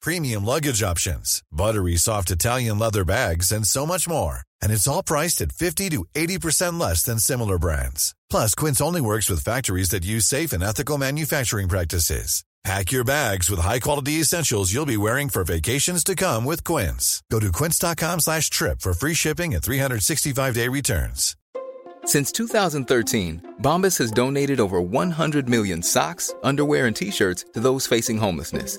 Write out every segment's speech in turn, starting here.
premium luggage options, buttery soft Italian leather bags, and so much more. And it's all priced at 50 to 80% less than similar brands. Plus, Quince only works with factories that use safe and ethical manufacturing practices. Pack your bags with high-quality essentials you'll be wearing for vacations to come with Quince. Go to quince.com slash trip for free shipping and 365-day returns. Since 2013, Bombas has donated over 100 million socks, underwear, and T-shirts to those facing homelessness.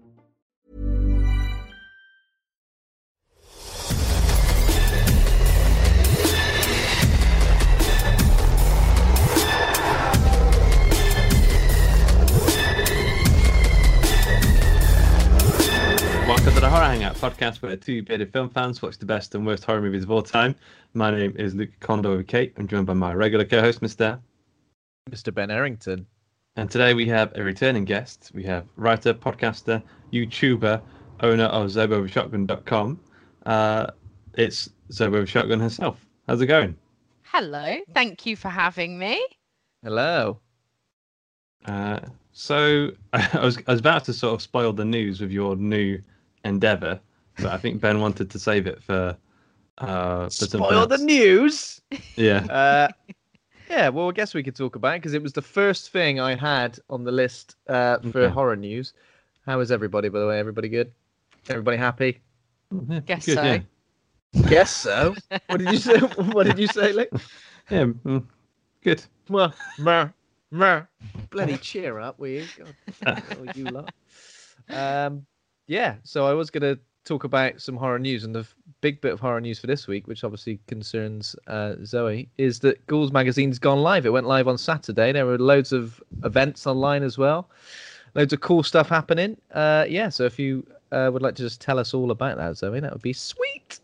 Welcome to the Horror Hangout podcast where two bearded film fans watch the best and worst horror movies of all time. My name is Luke Kondo with Kate. I'm joined by my regular co-host, Mr. Mr. Ben Errington. And today we have a returning guest. We have writer, podcaster, YouTuber, owner of ZoboShotgun.com. Uh, it's Zobo Shotgun herself. How's it going? Hello, thank you for having me. Hello. Uh, so I was I was about to sort of spoil the news with your new endeavor, but I think Ben wanted to save it for uh for Spoil the news. Yeah. Uh, yeah, well, I guess we could talk about it because it was the first thing I had on the list uh, for Okay. horror news. How is everybody, by the way? Everybody good? Everybody happy? Yeah, Guess good, so. Yeah. Guess so. What did you say? what did you say, Luke? yeah mm, good. Mwah, meh, meh. Bloody cheer up, will you? God, oh, you lot. Um, yeah, so I was going to talk about some horror news, and the big bit of horror news for this week, which obviously concerns uh, Zoe, is that Ghouls Magazine's gone live. It went live on Saturday. There were loads of events online as well, loads of cool stuff happening. Uh, yeah, so if you uh, would like to just tell us all about that, Zoe, that would be sweet.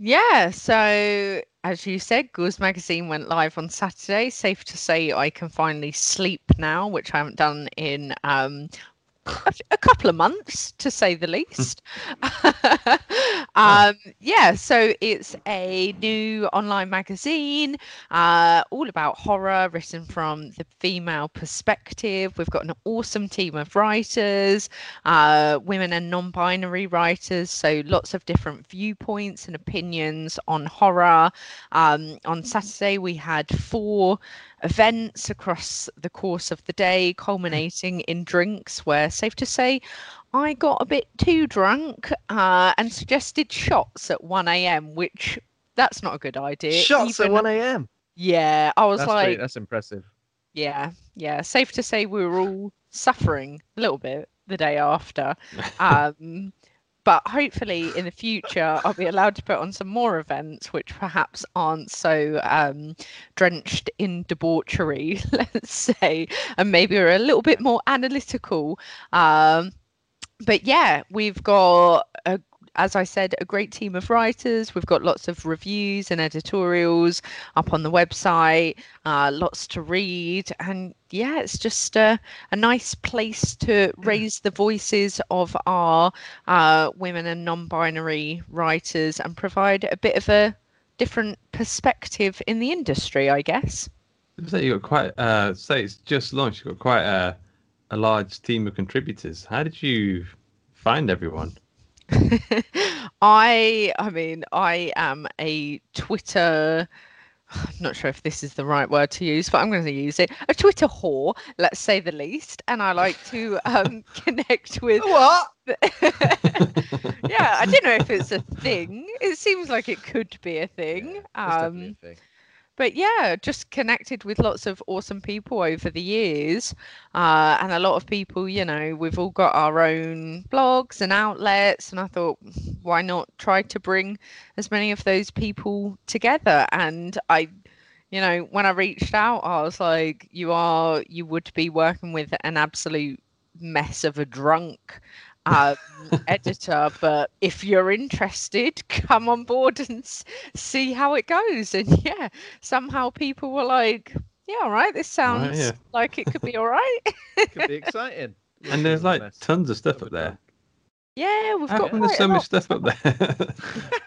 Yeah, so as you said, Ghouls Magazine went live on Saturday. Safe to say I can finally sleep now, which I haven't done in um, a, a couple of months, to say the least. um, yeah, so it's a new online magazine, uh, all about horror, written from the female perspective. We've got an awesome team of writers, uh, women and non binary writers, so lots of different viewpoints and opinions on horror. Um, on Saturday, we had four events across the course of the day, culminating in drinks, where safe to say, I got a bit too drunk uh, and suggested shots at 1 a.m., which that's not a good idea. Shots at 1 a.m. Yeah, I was That's, like, pretty- that's impressive. yeah, yeah. Safe to say we were all suffering a little bit the day after. Um, but hopefully in the future I'll be allowed to put on some more events which perhaps aren't so um, drenched in debauchery, let's say, and maybe are a little bit more analytical. Um, but yeah, we've got a as I said, a great team of writers. We've got lots of reviews and editorials up on the website, uh, lots to read. And yeah, it's just a, a nice place to raise the voices of our uh, women and non binary writers and provide a bit of a different perspective in the industry, I guess. So you got quite. Uh, say it's just launched. You've got quite a a large team of contributors. How did you find everyone? I I mean I am a Twitter I'm not sure if this is the right word to use, but I'm going to use it. A Twitter whore, let's say the least, and I like to um, connect with. What? yeah, I don't know if it's a thing. It seems like it could be a thing. Definitely Um, a thing. But yeah, just connected with lots of awesome people over the years. Uh, and a lot of people, you know, we've all got our own blogs and outlets. And I thought, why not try to bring as many of those people together? And I, you know, when I reached out, I was like, you are, you would be working with an absolute mess of a drunk um, editor. But if you're interested, come on board and s- see how it goes. And yeah, somehow people were like, yeah, all right, this sounds yeah. like it could be all right. Could be exciting. And there's like tons of stuff up there. yeah, we've How got come there's so a much stuff up there?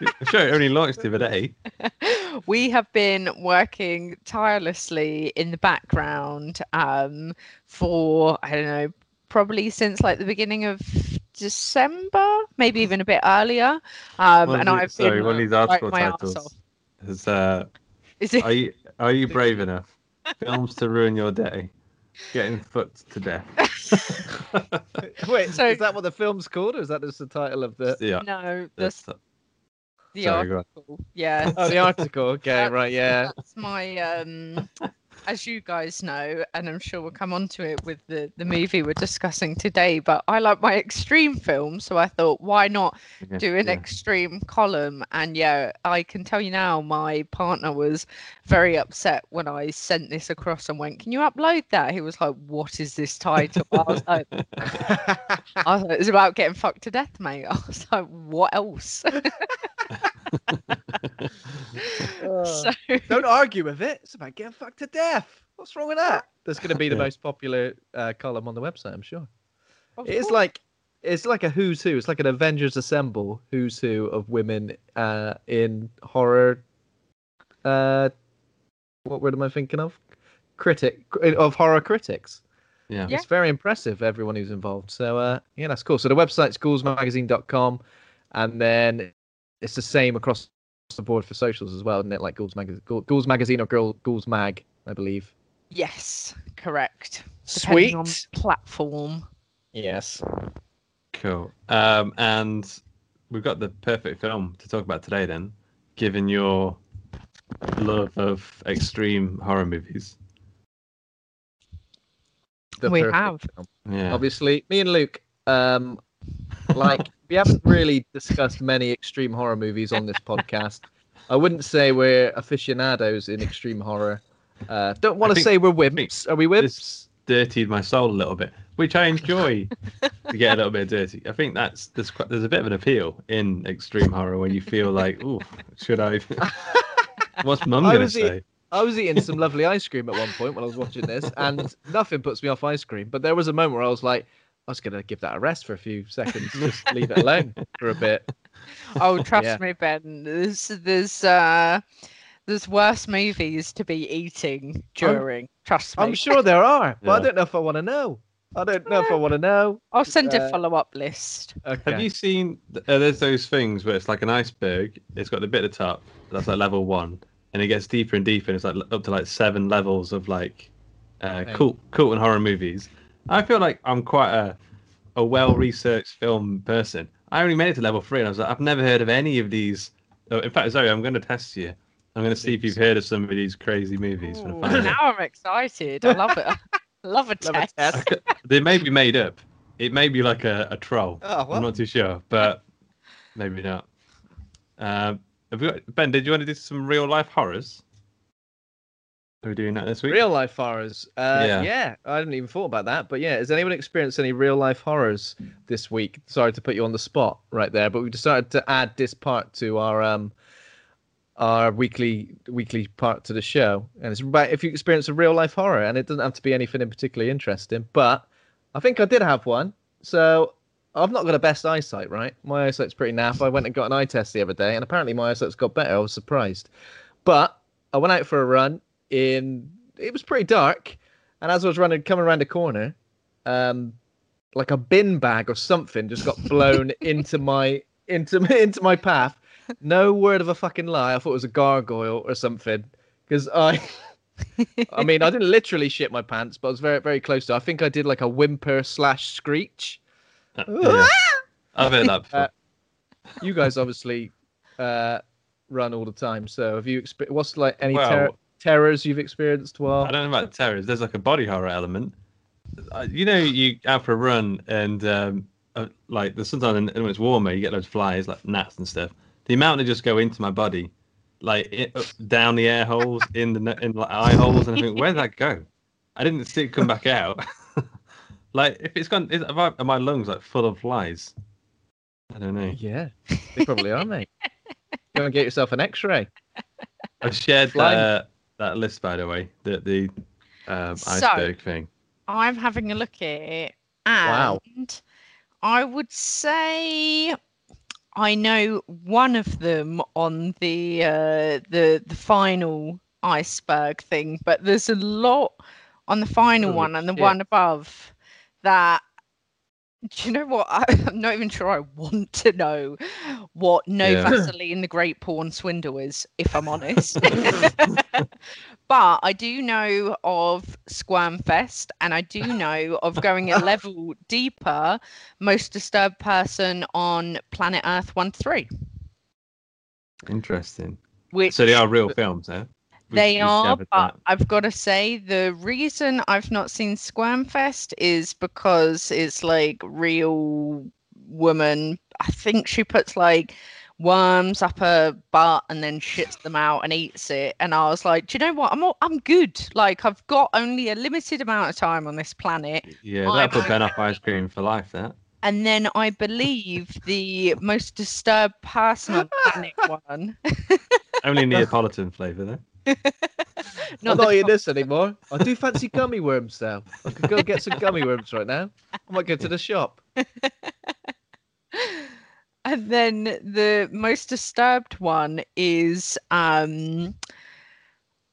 I'm sure it only launched the other day. we have been working tirelessly in the background um, for I don't know, probably since like the beginning of December, maybe even a bit earlier. Um, and the- I've sorry, been one of these article my titles is uh, Is it? are you are you brave enough? Films to ruin your day. Getting fucked to death. Wait, So- is that what the film's called, or is that just the title of the? yeah, No, that's that's the sorry, article. Yeah. Oh, the article. Okay, right, yeah. That's my um as you guys know, and I'm sure we'll come on to it with the, the movie we're discussing today, but I like my extreme films, so I thought why not Yeah, do an yeah. extreme column? And yeah, I can tell you now my partner was very upset when I sent this across and went, Can you upload that? He was like, What is this title? I was like I was like, it's about getting fucked to death, mate. I was like, what else? so Don't argue with it. It's about getting fucked to death. What's wrong with that? That's going to be the most popular uh, column on the website, I'm sure. It's like it's like a who's who. It's like an Avengers Assemble who's who of women uh, in horror. Uh, what word am I thinking of? Critic of horror critics. Yeah. Yeah. It's very impressive, everyone who's involved. So, uh, yeah, that's cool. So, the website's ghoulsmagazine.com, and then it's the same across the board for socials as well, isn't it? Like Ghouls Magazine, Ghouls Magazine or Girl, Ghouls Mag, I believe. yes, correct. Depending on Sweet. platform. Yes. Cool. Um, and we've got the perfect film to talk about today, then, given your love of extreme horror movies. The We have. film. Yeah. Obviously, me and Luke, um, like, we haven't really discussed many extreme horror movies on this podcast. I wouldn't say we're aficionados in extreme horror. Uh, don't want to say we're think wimps. Are we wimps? This dirtied my soul a little bit, which I enjoy to get a little bit dirty. I think that's there's quite, there's a bit of an appeal in extreme horror when you feel like, oh, should I? What's mum I gonna was eat- say? I was eating some lovely ice cream at one point when I was watching this, and nothing puts me off ice cream. But there was a moment where I was like, I was gonna give that a rest for a few seconds, just leave it alone for a bit. Oh, trust Yeah. me, Ben. There's there's uh there's worse movies to be eating during. trust me. I'm sure there are, but I don't know if I want to know. I don't know if I want to know. I'll send a uh, follow up list. Okay. Have you seen? Uh, there's those things where it's like an iceberg. It's got the bit at the top. That's like level one, and it gets deeper and deeper. And it's like up to like seven levels of like uh, Okay. cult, cult and horror movies. I feel like I'm quite a a well researched film person. I only made it to level three, and I was like, I've never heard of any of these. Oh, in fact, Zoe, I'm going to test you. I'm going to see if you've heard of some of these crazy movies. Ooh, final. now I'm excited. I love it. love a Love a test. test. they may be made up. It may be like a, a troll. Oh, well. I'm not too sure, but maybe not. Um, have we got, ben, did you want to do some real life horrors? Are we doing that this week? Real life horrors. Uh, Yeah. yeah. I hadn't even thought about that. But yeah, has anyone experienced any real life horrors this week? Sorry to put you on the spot right there, but we decided to add this part to our um our weekly weekly part to the show, and it's about if you experience a real life horror, and it doesn't have to be anything in particularly interesting. But I think I did have one. So I've not got the best eyesight, right? My eyesight's pretty naff. I went and got an eye test the other day, and apparently my eyesight's got better. I was surprised, but I went out for a run in. It was pretty dark, and as I was running, coming around a corner, um, like a bin bag or something just got blown into my into into my path. No word of a fucking lie. I thought it was a gargoyle or something because I. I mean, I didn't literally shit my pants, but I was very, very close to. I think I did like a whimper slash screech. Uh, yeah. I've heard that before. Uh, You guys obviously uh, run all the time, so have you? Exp- what's like any ter- Well- terrors you've experienced while. I don't know about terrors. There's like a body horror element. Uh, You know, you out for a run and um, uh, like there's sometimes when it's warmer, you get those flies like gnats and stuff. The amount that just go into my body, like it, up, down the air holes, in the in like eye holes, and I think, where did that go? I didn't see it come back out. like if it's gone, is, I, are my lungs like full of flies? I don't know. Yeah, they probably are, mate. Go and get yourself an X-ray. I've shared Flying. That, list by the way, the the um, So- iceberg thing. I'm having a look at it, and Wow. I would say I know one of them on the uh, the the final iceberg thing, but there's a lot on the final Holy one and the shit. one above that. Do you know what? I, I'm not even sure I want to know what no Yeah. Vaseline the Great Porn Swindle is, if I'm honest. but I do know of Squirmfest, and I do know of going a level deeper, most disturbed person on Planet Earth 1 3. Interesting. which So they are real films, huh? They are, but that. I've got to say the reason I've not seen Squirmfest is because it's like real woman. I think she puts like worms up her butt and then shits them out and eats it. And I was like, do you know what? I'm all, I'm good. Like I've got only a limited amount of time on this planet. Yeah, that put Ben off ice cream for life. That. And then I believe the most disturbed person on planet one. Only Neapolitan flavour though. I'm Not not eating this anymore. I do fancy gummy worms though. I could go get some gummy worms right now. I might go to the shop. and then the most disturbed one is um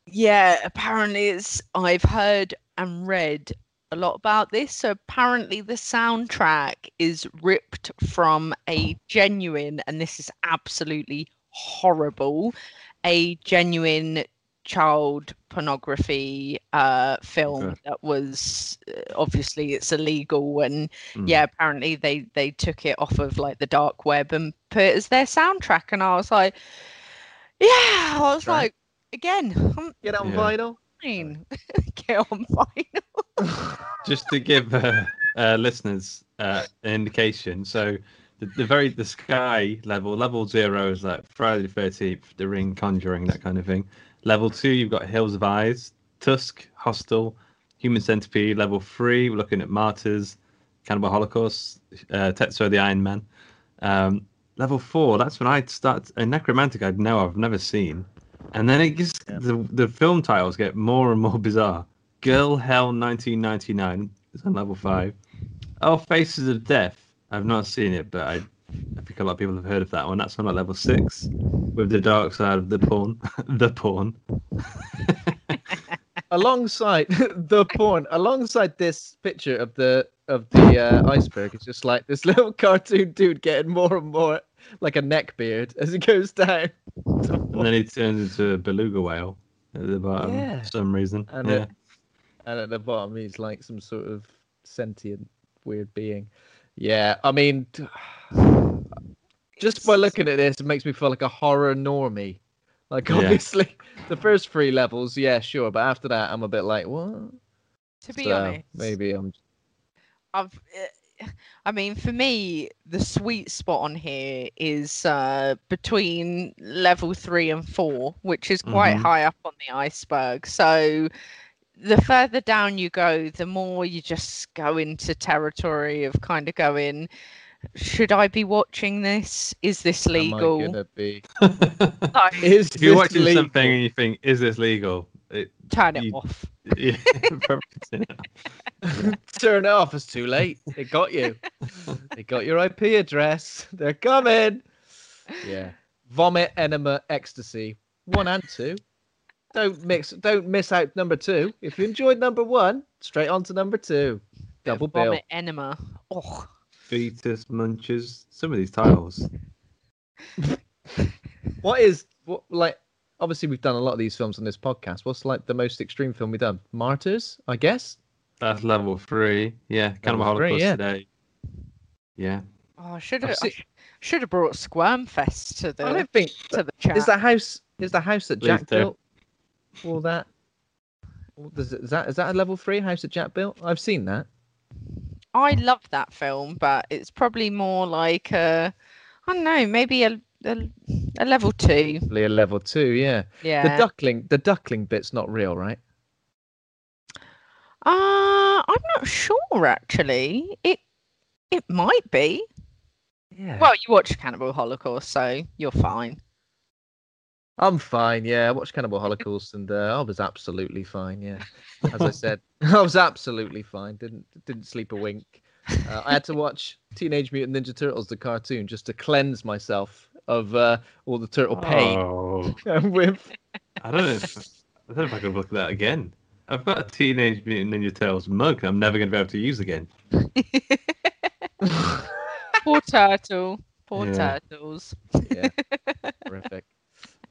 yeah apparently it's i've heard and read a lot about this so apparently the soundtrack is ripped from a genuine and this is absolutely horrible a genuine child pornography uh film Okay. that was uh, obviously it's illegal and Mm. yeah apparently they they took it off of like the dark web and put it as their soundtrack and i was like yeah i was Right. like again i'm Get it on Yeah. vinyl. fine get on vinyl Just to give uh, uh, listeners uh, an indication, so the, the very the sky level, level zero is like Friday the Thirteenth, The Ring, Conjuring, that kind of thing. Level two, you've got Hills Have Eyes, Tusk, Hostel, Human Centipede. Level three, we're looking at Martyrs, Cannibal Holocaust, uh, Tetsuo the Iron Man. Um, level four, that's when I start. A Nekromantik, I'd know I've never seen, and then it gets the the film titles get more and more bizarre. Girl Hell 1999 is on level five. Oh, Faces of Death. I've not seen it, but I, I think a lot of people have heard of that one. That's on at level six, with the dark side of the porn. the porn. alongside the porn, alongside this picture of the of the uh, iceberg, it's just like this little cartoon dude getting more and more like a neck beard as he goes down. And then he turns into a beluga whale at the bottom Yeah. for some reason. And yeah. it- and at the bottom he's like some sort of sentient weird being. Yeah, I mean, just by looking at this, it makes me feel like a horror normie. Like Yeah. obviously, the first three levels, yeah, sure, but after that, I'm a bit like, what? to be So, honest maybe I'm. I've, uh, I mean, for me, the sweet spot on here is uh, between level three and four, which is quite Mhm. high up on the iceberg. So the further down you go, the more you just go into territory of kind of going, should I be watching this? Is this Am I legal? be? Like, Is if you're watching legal? something and you think, "Is this legal?" It, turn it you- off. yeah, turn it off. Turn it off. It's too late. It got you. they got your IP address. They're coming. Yeah. Vomit, enema, ecstasy. One and two. Don't mix. Don't miss out number two. If you enjoyed number one, straight on to number two. Bit Double bill. vomit enema. Oh, Fetus munches. Some of these titles. What is what like? Obviously, we've done a lot of these films on this podcast. What's like the most extreme film we've done? Martyrs, I guess. That's level three. Yeah, Cannibal Level three, Holocaust yeah. today. Yeah. oh I should I've seen- Should have brought Squirmfest to I the don't think to the chat. is the house is the house that Please Jack do. built. All that. all- Does it- Is that is that a level three house that Jack built? I've seen that. I love that film, but it's probably more like a, I don't know, maybe a a, a level two. Probably a level two, yeah. Yeah. The duckling, the duckling bit's not real, right? Uh, I'm not sure actually. It it might be. Yeah. Well, you watched Cannibal Holocaust, so you're fine. I'm fine. Yeah, I watched Cannibal Holocaust, and uh, I was absolutely fine. Yeah, as I said, I was absolutely fine. Didn't didn't sleep a wink. Uh, I had to watch Teenage Mutant Ninja Turtles, the cartoon, just to cleanse myself of uh, all the turtle pain. Oh, with I don't know. If, I don't know if I could look at that again. I've got a Teenage Mutant Ninja Turtles mug. I'm never going to be able to use again. Poor turtle. Poor Yeah. turtles. yeah, horrific.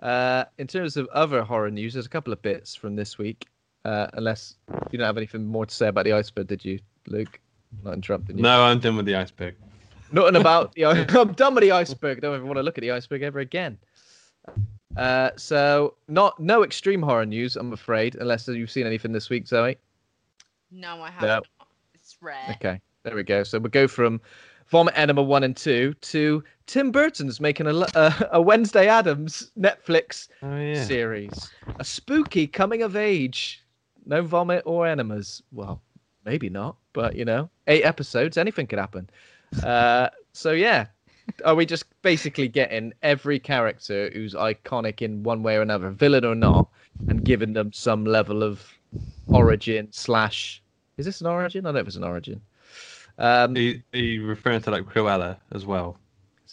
Uh, in terms of other horror news, there's a couple of bits from this week. Uh, unless you don't have anything more to say about the iceberg, did you, Luke? Not interrupting you. No, I'm done with the iceberg. Nothing about the. i- I'm done with the iceberg. I don't even want to look at the iceberg ever again. Uh, so not no extreme horror news, I'm afraid, unless you've seen anything this week, Zoe. No, I haven't. It's rare. Okay, there we go. So we go from Vomit Enema one and two to Tim Burton's making a a Wednesday Addams Netflix Oh yeah. series, a spooky coming of age. No vomit or enemas. Well, maybe not, but you know, eight episodes, anything could happen. Uh, so yeah, are we just basically getting every character who's iconic in one way or another, villain or not, and giving them some level of origin slash? Is this an origin? I don't know if it's an origin. Um, Are you, are you referring to like Cruella as well?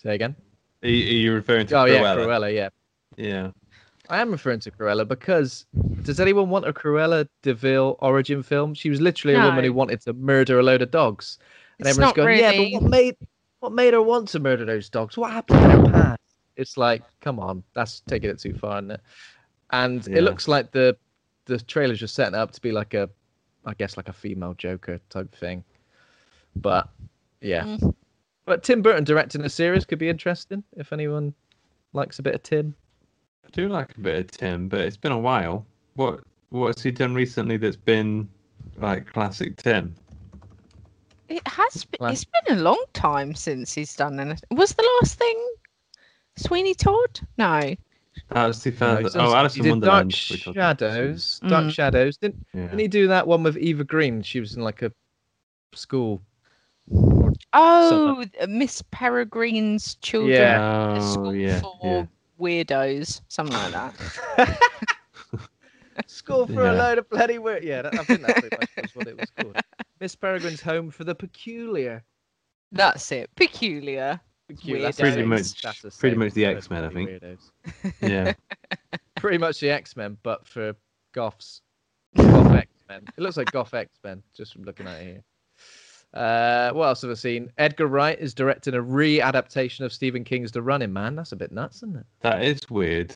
Say again. Are you, are you referring to Oh Cruella? yeah, Cruella. Yeah, Yeah. I am referring to Cruella because does anyone want a Cruella de Vil origin film? She was literally a woman who wanted to murder a load of dogs, and It's everyone's not going, "Yeah, but what made what made her want to murder those dogs? What happened in her past?" It's like, come on, that's taking it too far, isn't it? And Yeah. it looks like the the trailers are setting it up to be like a, I guess like a female Joker type thing, but yeah. Mm. But Tim Burton directing a series could be interesting if anyone likes a bit of Tim. I do like a bit of Tim, but it's been a while. What what's he done recently that's been like classic Tim? It has been, it's been a long time since he's done anything. Was the last thing Sweeney Todd? No. That was No, 2000. he's oh, Alice in Wonderland. Dark we talked about. Shadows. Dark Mm. Shadows. Didn't, Yeah. didn't he do that one with Eva Green? She was in like a school. Oh, th- uh, Miss Peregrine's children. Yeah. a Oh, school yeah, for yeah. weirdos, something like that. School for Yeah. a load of bloody weird. Yeah, that, I think that's pretty what it was called. Miss Peregrine's Home for the Peculiar. That's it. Peculiar. Peculiar. Weirdos. that's Pretty much- that's pretty much the X-Men, I think. weirdos. Yeah. Pretty much the X Men, but for goths. Goth X Men. It looks like Goth X Men just from looking at it here. Uh, what else have I seen? Edgar Wright is directing a re-adaptation of Stephen King's The Running Man. That's a bit nuts, isn't it? That is weird.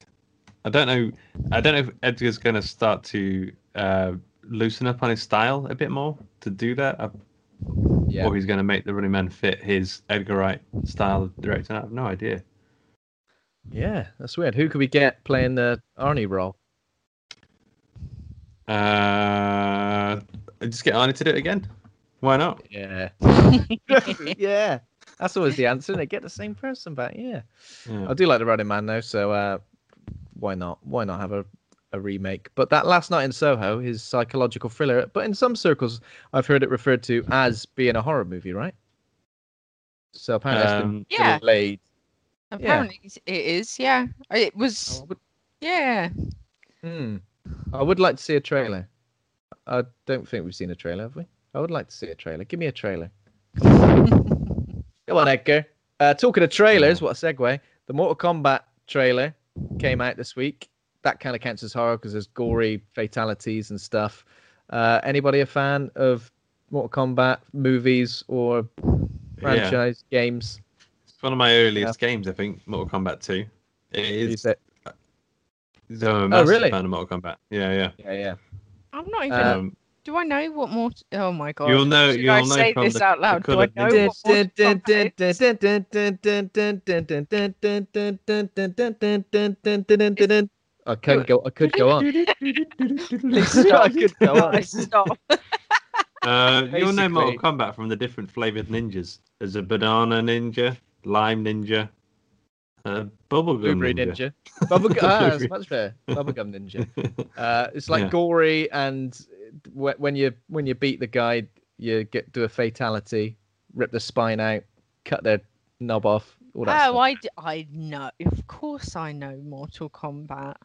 I don't know. I don't know if Edgar's going to start to uh, loosen up on his style a bit more to do that, Yeah. or he's going to make the Running Man fit his Edgar Wright style of directing. I have no idea. Yeah, that's weird. Who could we get playing the Arnie role? Uh, just get Arnie to do it again. Why not? Yeah. yeah. That's always the answer. They get the same person back. Yeah. Yeah. I do like the Running Man though, so uh, why not? Why not have a, a remake? But that Last Night in Soho, his psychological thriller, but in some circles, I've heard it referred to as being a horror movie, right? So apparently, it's been Um, Yeah. delayed. Apparently it is. Yeah. It I was. would, Yeah. hmm. I would like to see a trailer. I don't think we've seen a trailer, have we? I would like to see a trailer. Give me a trailer. Come on, Edgar. Uh, talking of trailers, what a segue. The Mortal Kombat trailer came out this week. That kind of counts as horror because there's gory fatalities and stuff. Uh, anybody a fan of Mortal Kombat movies or franchise games? It's one of my earliest games, I think. Mortal Kombat 2. It You is. said- I'm a massive really? fan of Mortal Kombat. Yeah, yeah. Yeah, yeah. I'm not even. Um, do I know what more? Oh my god. You'll know- Should you'll I know say this the- out loud? Do I know ninja. what Mortal Kombat is? I could go. I could go on. Please I stop. could go on. Guys, stop. Uh, you'll know Mortal Basically- Kombat from the different flavored ninjas. There's a banana ninja, lime ninja, a bubblegum Blueberry ninja. Ninja. Bubble ah, that's Blueberry. much better. Bubblegum Ninja. Uh, it's like Yeah. gory, and wh- when you when you beat the guy, you get do a fatality, rip the spine out, cut their knob off. All that Oh, stuff. I, d- I know. Of course, I know Mortal Kombat.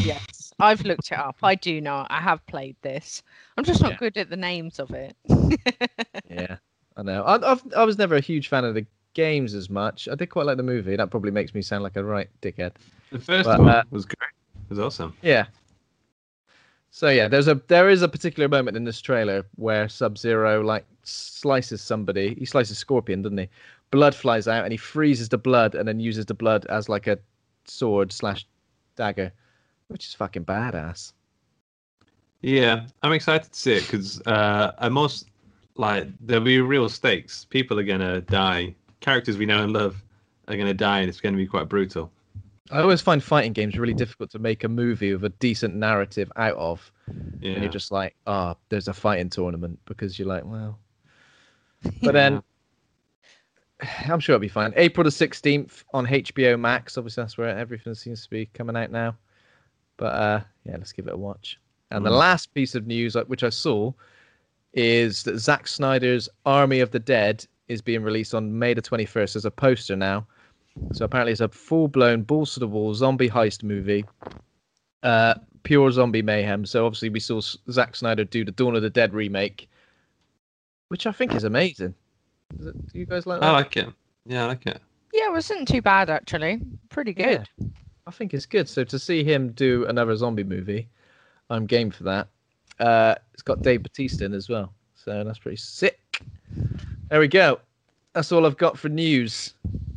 Yes, I've looked it up. I do know. I have played this. I'm just not Yeah. good at the names of it. Yeah, I know. I, I've, I was never a huge fan of the games as much. I did quite like the movie. That probably makes me sound like a right dickhead. The first But, one uh, was great. It was awesome. Yeah. So yeah, there's a there is a particular moment in this trailer where Sub Zero like slices somebody. He slices Scorpion, doesn't he? Blood flies out and he freezes the blood and then uses the blood as like a sword slash dagger, which is fucking badass. Yeah, I'm excited to see it because uh, I'm most like there'll be real stakes. People are gonna die. Characters we know and love are gonna die, and it's gonna be quite brutal. I always find fighting games really difficult to make a movie with a decent narrative out of. Yeah, And you're just like, oh, there's a fighting tournament because you're like, well. But then I'm sure it'll be fine. April the 16th on HBO Max. Obviously, that's where everything seems to be coming out now. But uh, yeah, let's give it a watch. And the Mm. last piece of news, uh, which I saw, is that Zack Snyder's Army of the Dead is being released on May the 21st as a poster now. So apparently, it's a full blown, balls to the wall zombie heist movie. Uh, pure zombie mayhem. So obviously, we saw S- Zack Snyder do the Dawn of the Dead remake, which I think is amazing. Is it, do you guys like that? I like it. Yeah, I like it. yeah, it wasn't too bad actually. Pretty good. Yeah, I think it's good. So to see him do another zombie movie, I'm game for that. Uh, it's got Dave Bautista in as well, so that's pretty sick. There we go. That's all I've got for news.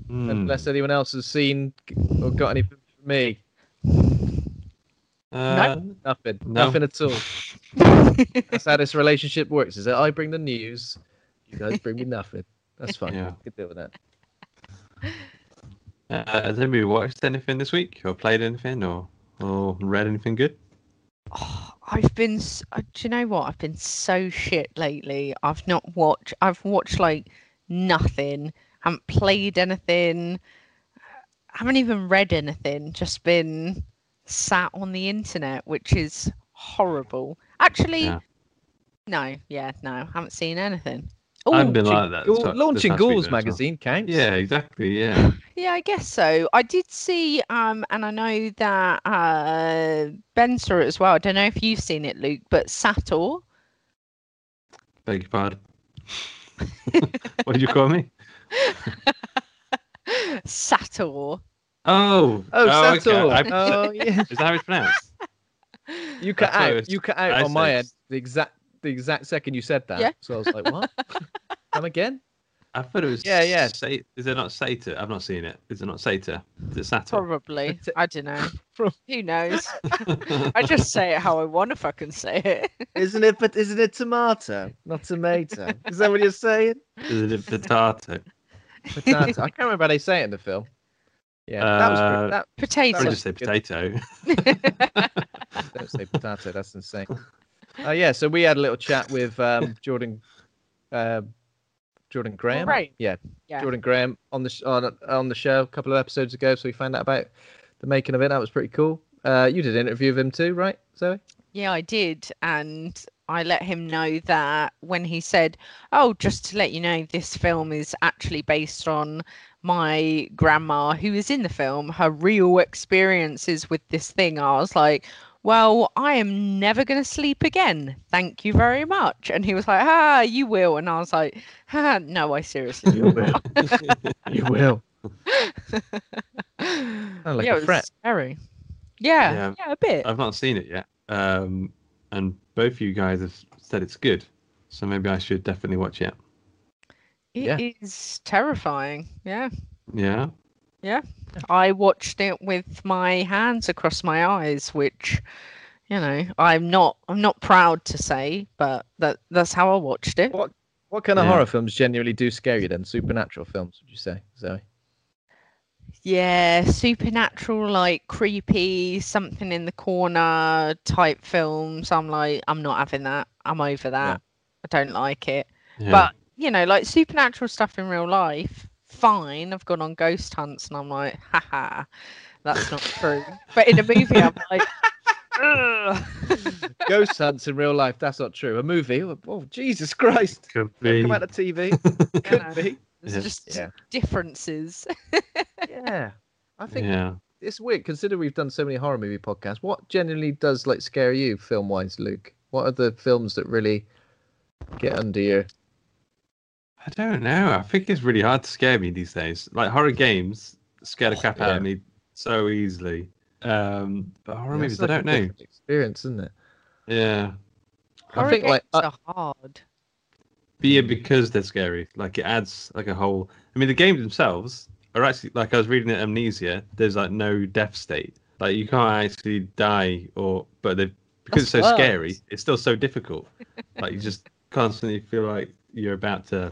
Hmm. Unless anyone else has seen or got anything for me, Uh, nothing, No. nothing at all. That's how this relationship works. Is that I bring the news, you guys bring me nothing. That's fine. Yeah. Good deal with that. uh, has anybody watched anything this week, or played anything, or or read anything good? Oh, I've been. uh, Do you know what? I've been so shit lately. I've not watched. I've watched like nothing. Haven't played anything. Haven't even read anything. Just been sat on the internet, which is horrible. Actually, Yeah. no. Yeah, no. Haven't seen anything. I've been Launching like that. Ghoul- this- this launching past week Ghouls as well. magazine counts. Yeah, exactly. Yeah. Yeah, I guess so. I did see, um, and I know that uh, Ben saw it as well. I don't know if you've seen it, Luke, but Sator. Beg your pardon. what did you call me? Sator. Oh. oh. Oh, okay. Sator. I- Oh, yeah. Is that how it's pronounced? You cut thought it out. was- You cut out I on my said- end the exact the exact second you said that. Yeah. So I was like, what? Come again? I thought it was. Yeah, yeah. Sa- is it not Sator? I've not seen it. Is it not Sator? Is it Saturn? Probably. I don't know. Who knows? I just say it how I want if I can say it. Isn't it? But isn't it tomato, not tomato? Is that what you're saying? Is it potato? Potato. I can't remember how they say it in the film. Yeah, that was Uh, pretty, that. Potato. Or That just say potato. Don't say potato. That's insane. Oh yeah, so we had a little chat with um, Jordan, uh, Jordan Graham. Right. Yeah, Yeah. Jordan Graham on the sh- on on the show a couple of episodes ago. So we found out about the making of it. That was pretty cool. Uh, you did an interview with him too, right, Zoe? Yeah, I did. And I let him know that when he said, Oh, just to let you know, this film is actually based on my grandma who is in the film, her real experiences with this thing. I was like, Well, I am never going to sleep again. Thank you very much. And he was like, Ah, you will. And I was like, ah, No, I seriously you will. not." you will. like yeah, a it was scary. Yeah, Yeah. yeah, a bit. I've not seen it yet. Um, and both you guys have said it's good. So maybe I should definitely watch it. It is yeah. terrifying. Yeah. Yeah. Yeah. I watched it with my hands across my eyes, which, you know, I'm not I'm not proud to say, but that that's how I watched it. What what kind of Yeah. horror films genuinely do scare you then? Supernatural films, would you say, Zoe? Yeah, supernatural, like creepy, something in the corner type films. I'm like, I'm not having that. I'm over that. I don't like it. Yeah. But you know, like supernatural stuff in real life, fine. I've gone on ghost hunts and I'm like, haha, that's not true. But in a movie, I'm like. Ghost hunts in real life. That's not true. A movie. Oh, oh, Jesus Christ! could be. Come out of TV. Could be. There's Yeah. just Yeah. differences. Yeah. I think Yeah. it's weird. Consider we've done so many horror movie podcasts. What generally does like scare you film wise, Luke? What are the films that really get under you? I don't know. I think it's really hard to scare me these days. Like horror games scare the crap out Yeah. of me so easily. Um, but horror Yeah, movies, it's I don't know. Experience, isn't it? Yeah, Horror think, like, games uh, are hard. But yeah, because they're scary. Like it adds like a whole. I mean, the games themselves are actually like I was reading at Amnesia. There's like no death state. Like you can't actually die, or but they because it's so scary. It's still so difficult. like you just constantly feel like you're about to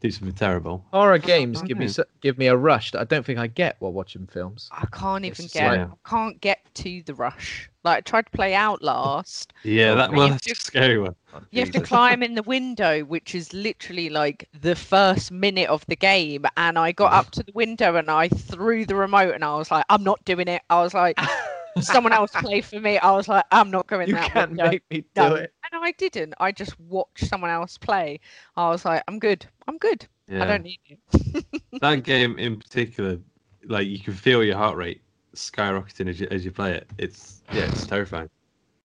do something terrible. Horror games give me give me a rush that I don't think I get while watching films. I can't even It's get. like- I can't get to the rush. Like I tried to play Outlast. Yeah, that was well, a just- scary one. Oh, You have to climb in the window, which is literally like the first minute of the game. And I got up to the window and I threw the remote and I was like, I'm not doing it. I was like, someone else play for me. I was like, I'm not going You that can't window. make me do No. it. And I didn't. I just watched someone else play. I was like, I'm good. I'm good. Yeah. I don't need you. that game in particular, like you can feel your heart rate skyrocketing as you as you play it. It's yeah, it's terrifying.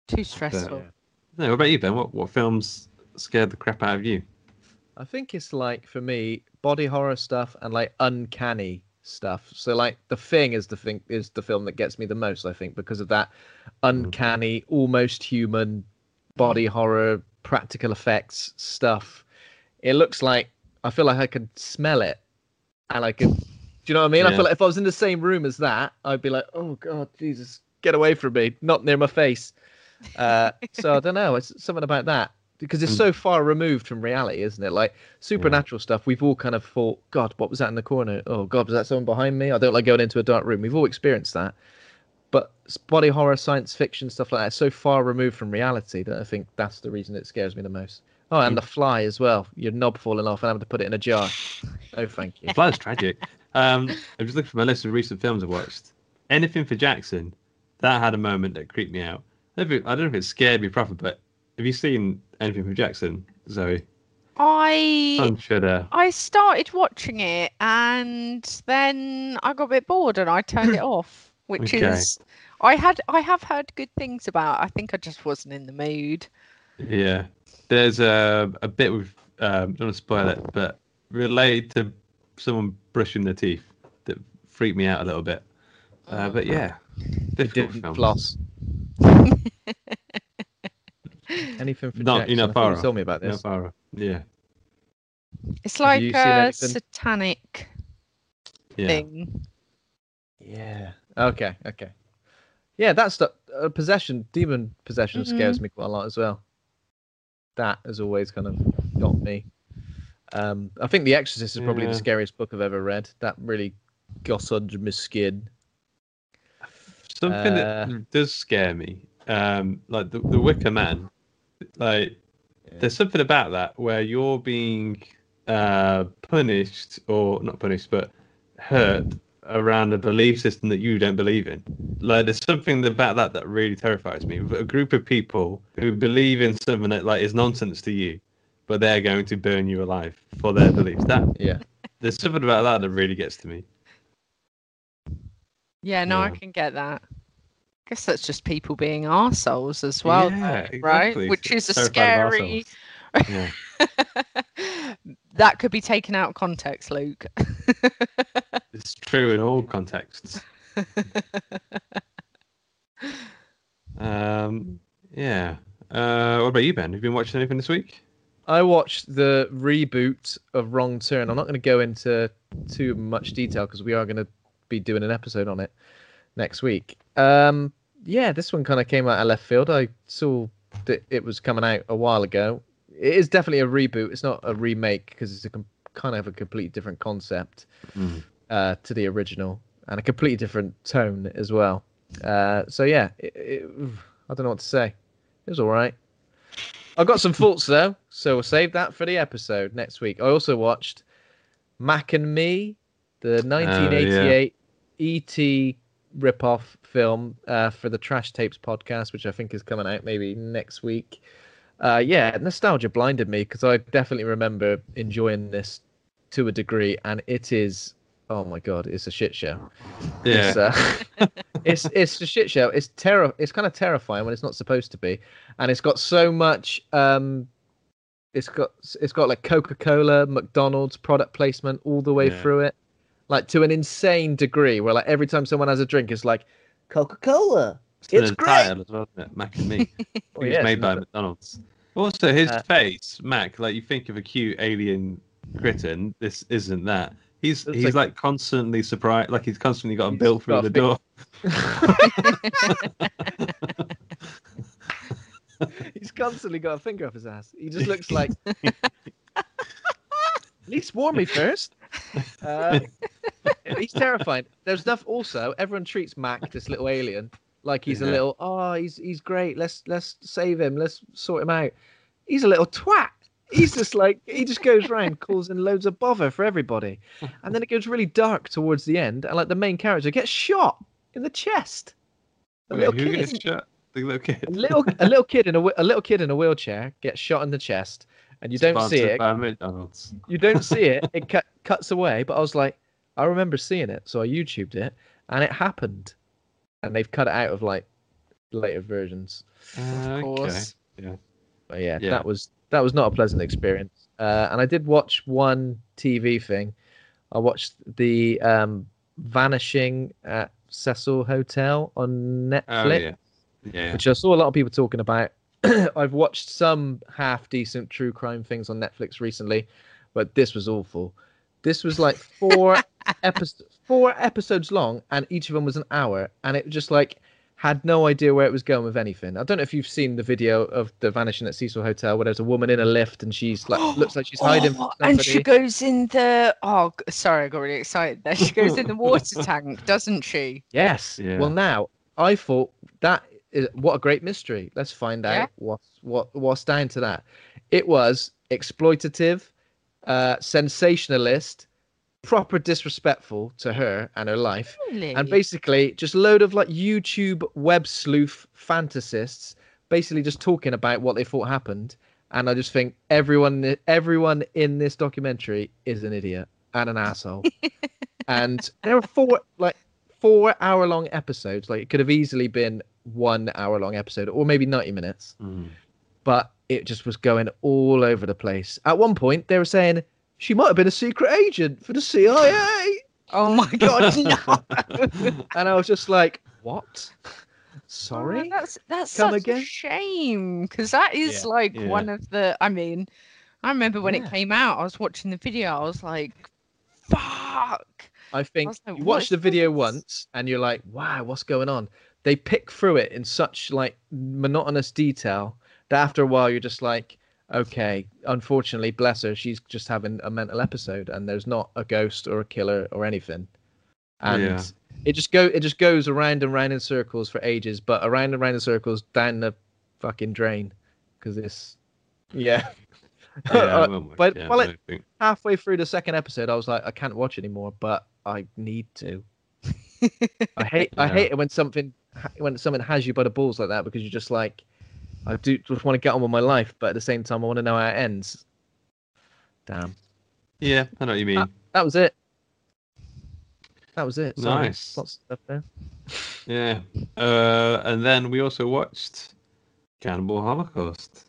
Too stressful. yeah. No, what about you, Ben? What what films scared the crap out of you? I think it's like for me body horror stuff and like uncanny stuff. So like The Thing is the thing is the film that gets me the most. I think because of that uncanny, almost human body horror, practical effects stuff. It looks like I feel like I could smell it, and I could. Do you know what I mean? I feel like if I was in the same room as that, I'd be like, "Oh God, Jesus, get away from me! Not near my face." Uh, so I don't know. It's something about that because it's Mm. so far removed from reality, isn't it? Like supernatural stuff, we've all kind of thought, God, what was that in the corner? Oh God, was that someone behind me? I don't like going into a dark room. We've all experienced that. But body horror, science fiction, stuff like that, is so far removed from reality that I think that's the reason it scares me the most. Oh, and the fly as well. Your knob falling off and having to put it in a jar. Oh, thank you. Fly's tragic. Um, I'm just looking for my list of recent films I've watched. Anything for Jackson, that had a moment that creeped me out. I don't, know if it, I don't know if it scared me proper, but have you seen anything from Jackson, Zoe? I I'm sure. I started watching it and then I got a bit bored and I turned it off, which Okay. is I had I have heard good things about. I think I just wasn't in the mood. Yeah, there's a a bit with um, don't want to spoil it, but related to someone brushing their teeth that freaked me out a little bit. Uh, but yeah, It difficult didn't film. floss. Anything for Not Jackson? enough I thought you told me about this. horror. Yeah, It's like a satanic yeah. thing. Yeah. Okay. Okay. Yeah, that's the uh, possession. Demon possession scares me quite a lot as well. That has always kind of got me. Um, I think The Exorcist is probably Yeah. the scariest book I've ever read. That really got under my skin. Something Uh, that does scare me, um, like the, the Wicker Man, like there's something about that where you're being uh, punished or not punished, but hurt around a belief system that you don't believe in. Like there's something about that that really terrifies me. A group of people who believe in something that like is nonsense to you, but they're going to burn you alive for their beliefs. That Yeah. there's something about that that really gets to me. Yeah, no, I can get that. I guess that's just people being arseholes as well, though, right? exactly. Which is a Terrified of scary. Yeah. that could be taken out of context, Luke. It's true in all contexts. um, yeah. Uh, what about you, Ben? Have you been watching anything this week? I watched the reboot of Wrong Turn. I'm not going to go into too much detail because we are going to be doing an episode on it next week. Um, yeah, this one kind of came out of left field. I saw that it was coming out a while ago. It is definitely a reboot. It's not a remake because it's a com- kind of a completely different concept Mm. uh, to the original. and a completely different tone as well. Uh, so yeah, it, it, I don't know what to say. It was all right. I've got some thoughts though, so we'll save that for the episode next week. I also watched Mac and Me, the 1988 ET rip-off film uh, for the Trash Tapes podcast, which I think is coming out maybe next week. Uh, yeah, nostalgia blinded me because I definitely remember enjoying this to a degree, and it is oh my god, it's a shit show. Yeah. It's, uh, it's it's a shit show. It's terror. It's kind of terrifying when it's not supposed to be, and it's got so much. Um, it's got it's got like Coca Cola, McDonald's product placement all the way Yeah. through it, like to an insane degree. Where like every time someone has a drink, it's like Coca Cola. It's an great. title as well, isn't it? Mac and Me. I think Oh, it's yeah, made by McDonald's. Also, his Uh, face, Mac, like you think of a cute alien critter, and this isn't that. He's he's like- like, constantly surprised, like he's constantly got a bill through the big- door. He's constantly got a finger up his ass. He just looks like. At least warn me first. Uh, he's terrifying. There's stuff also. Everyone treats Mac, this little alien, like he's a little. Oh, he's he's great. Let's let's save him. Let's sort him out. He's a little twat. He's just like he just goes around causing loads of bother for everybody, and then it goes really dark towards the end, and like the main character gets shot in the chest. A Wait, little who kid gets shot? The little kid. a little a little kid in a a little kid in a wheelchair gets shot in the chest, and you don't see it. McDonald's. You don't see it. It cut, cuts away. But I was like, I remember seeing it, so I YouTubed it, and it happened. And they've cut it out of like later versions. Uh, course. Okay. But yeah, Yeah. that was that was not a pleasant experience. Uh, and I did watch one TV thing. I watched the um, Vanishing at Cecil Hotel on Netflix Oh yeah. Yeah. which I saw a lot of people talking about. I've watched some half decent true crime things on Netflix recently, but this was awful. This was like four episodes, four episodes long, and each of them was an hour, and it just like had no idea where it was going with anything. I don't know if you've seen the video of the vanishing at Cecil Hotel where there's a woman in a lift and she's like looks like she's hiding Oh, and she goes in the oh sorry i got really excited there she goes in the water tank doesn't she Yes. Yeah. Well, now I thought that is what a great mystery. Let's find Yeah. out what's what what's down to that. It was exploitative, uh, sensationalist, proper disrespectful to her and her life, really and basically just load of like YouTube web sleuth fantasists, basically just talking about what they thought happened. And I just think everyone everyone in this documentary is an idiot and an asshole. and there were four like four hour long episodes. Like it could have easily been one hour long episode or maybe 90 minutes. Mm. But it just was going all over the place. At one point they were saying she might have been a secret agent for the CIA. oh my god no and I was just like, What? Oh, Sorry? that's that's Come such again? a shame because that is Yeah. like Yeah. one of the i mean i remember when Yeah. it came out i was watching the video i was like fuck I think was like, you what watch the video this? once and you're like, wow, what's going on? They pick through it in such like monotonous detail that after a while you're just like, okay, unfortunately, bless her, she's just having a mental episode and there's not a ghost or a killer or anything. And Yeah. it just go it just goes around and round in circles for ages, but around and round in circles down the fucking drain. Because this yeah. Yeah, Uh, well, but yeah, well, it- halfway through the second episode, I was like, I can't watch anymore, but I need to. I hate I hate it when something when something has you by the balls like that because you're just like, I do just want to get on with my life, but at the same time, I want to know how it ends. Damn, yeah, I know what you mean. Ah, that was it. That was it. Sorry. Nice. Lots of stuff there. Yeah. Uh, and then we also watched Cannibal Holocaust.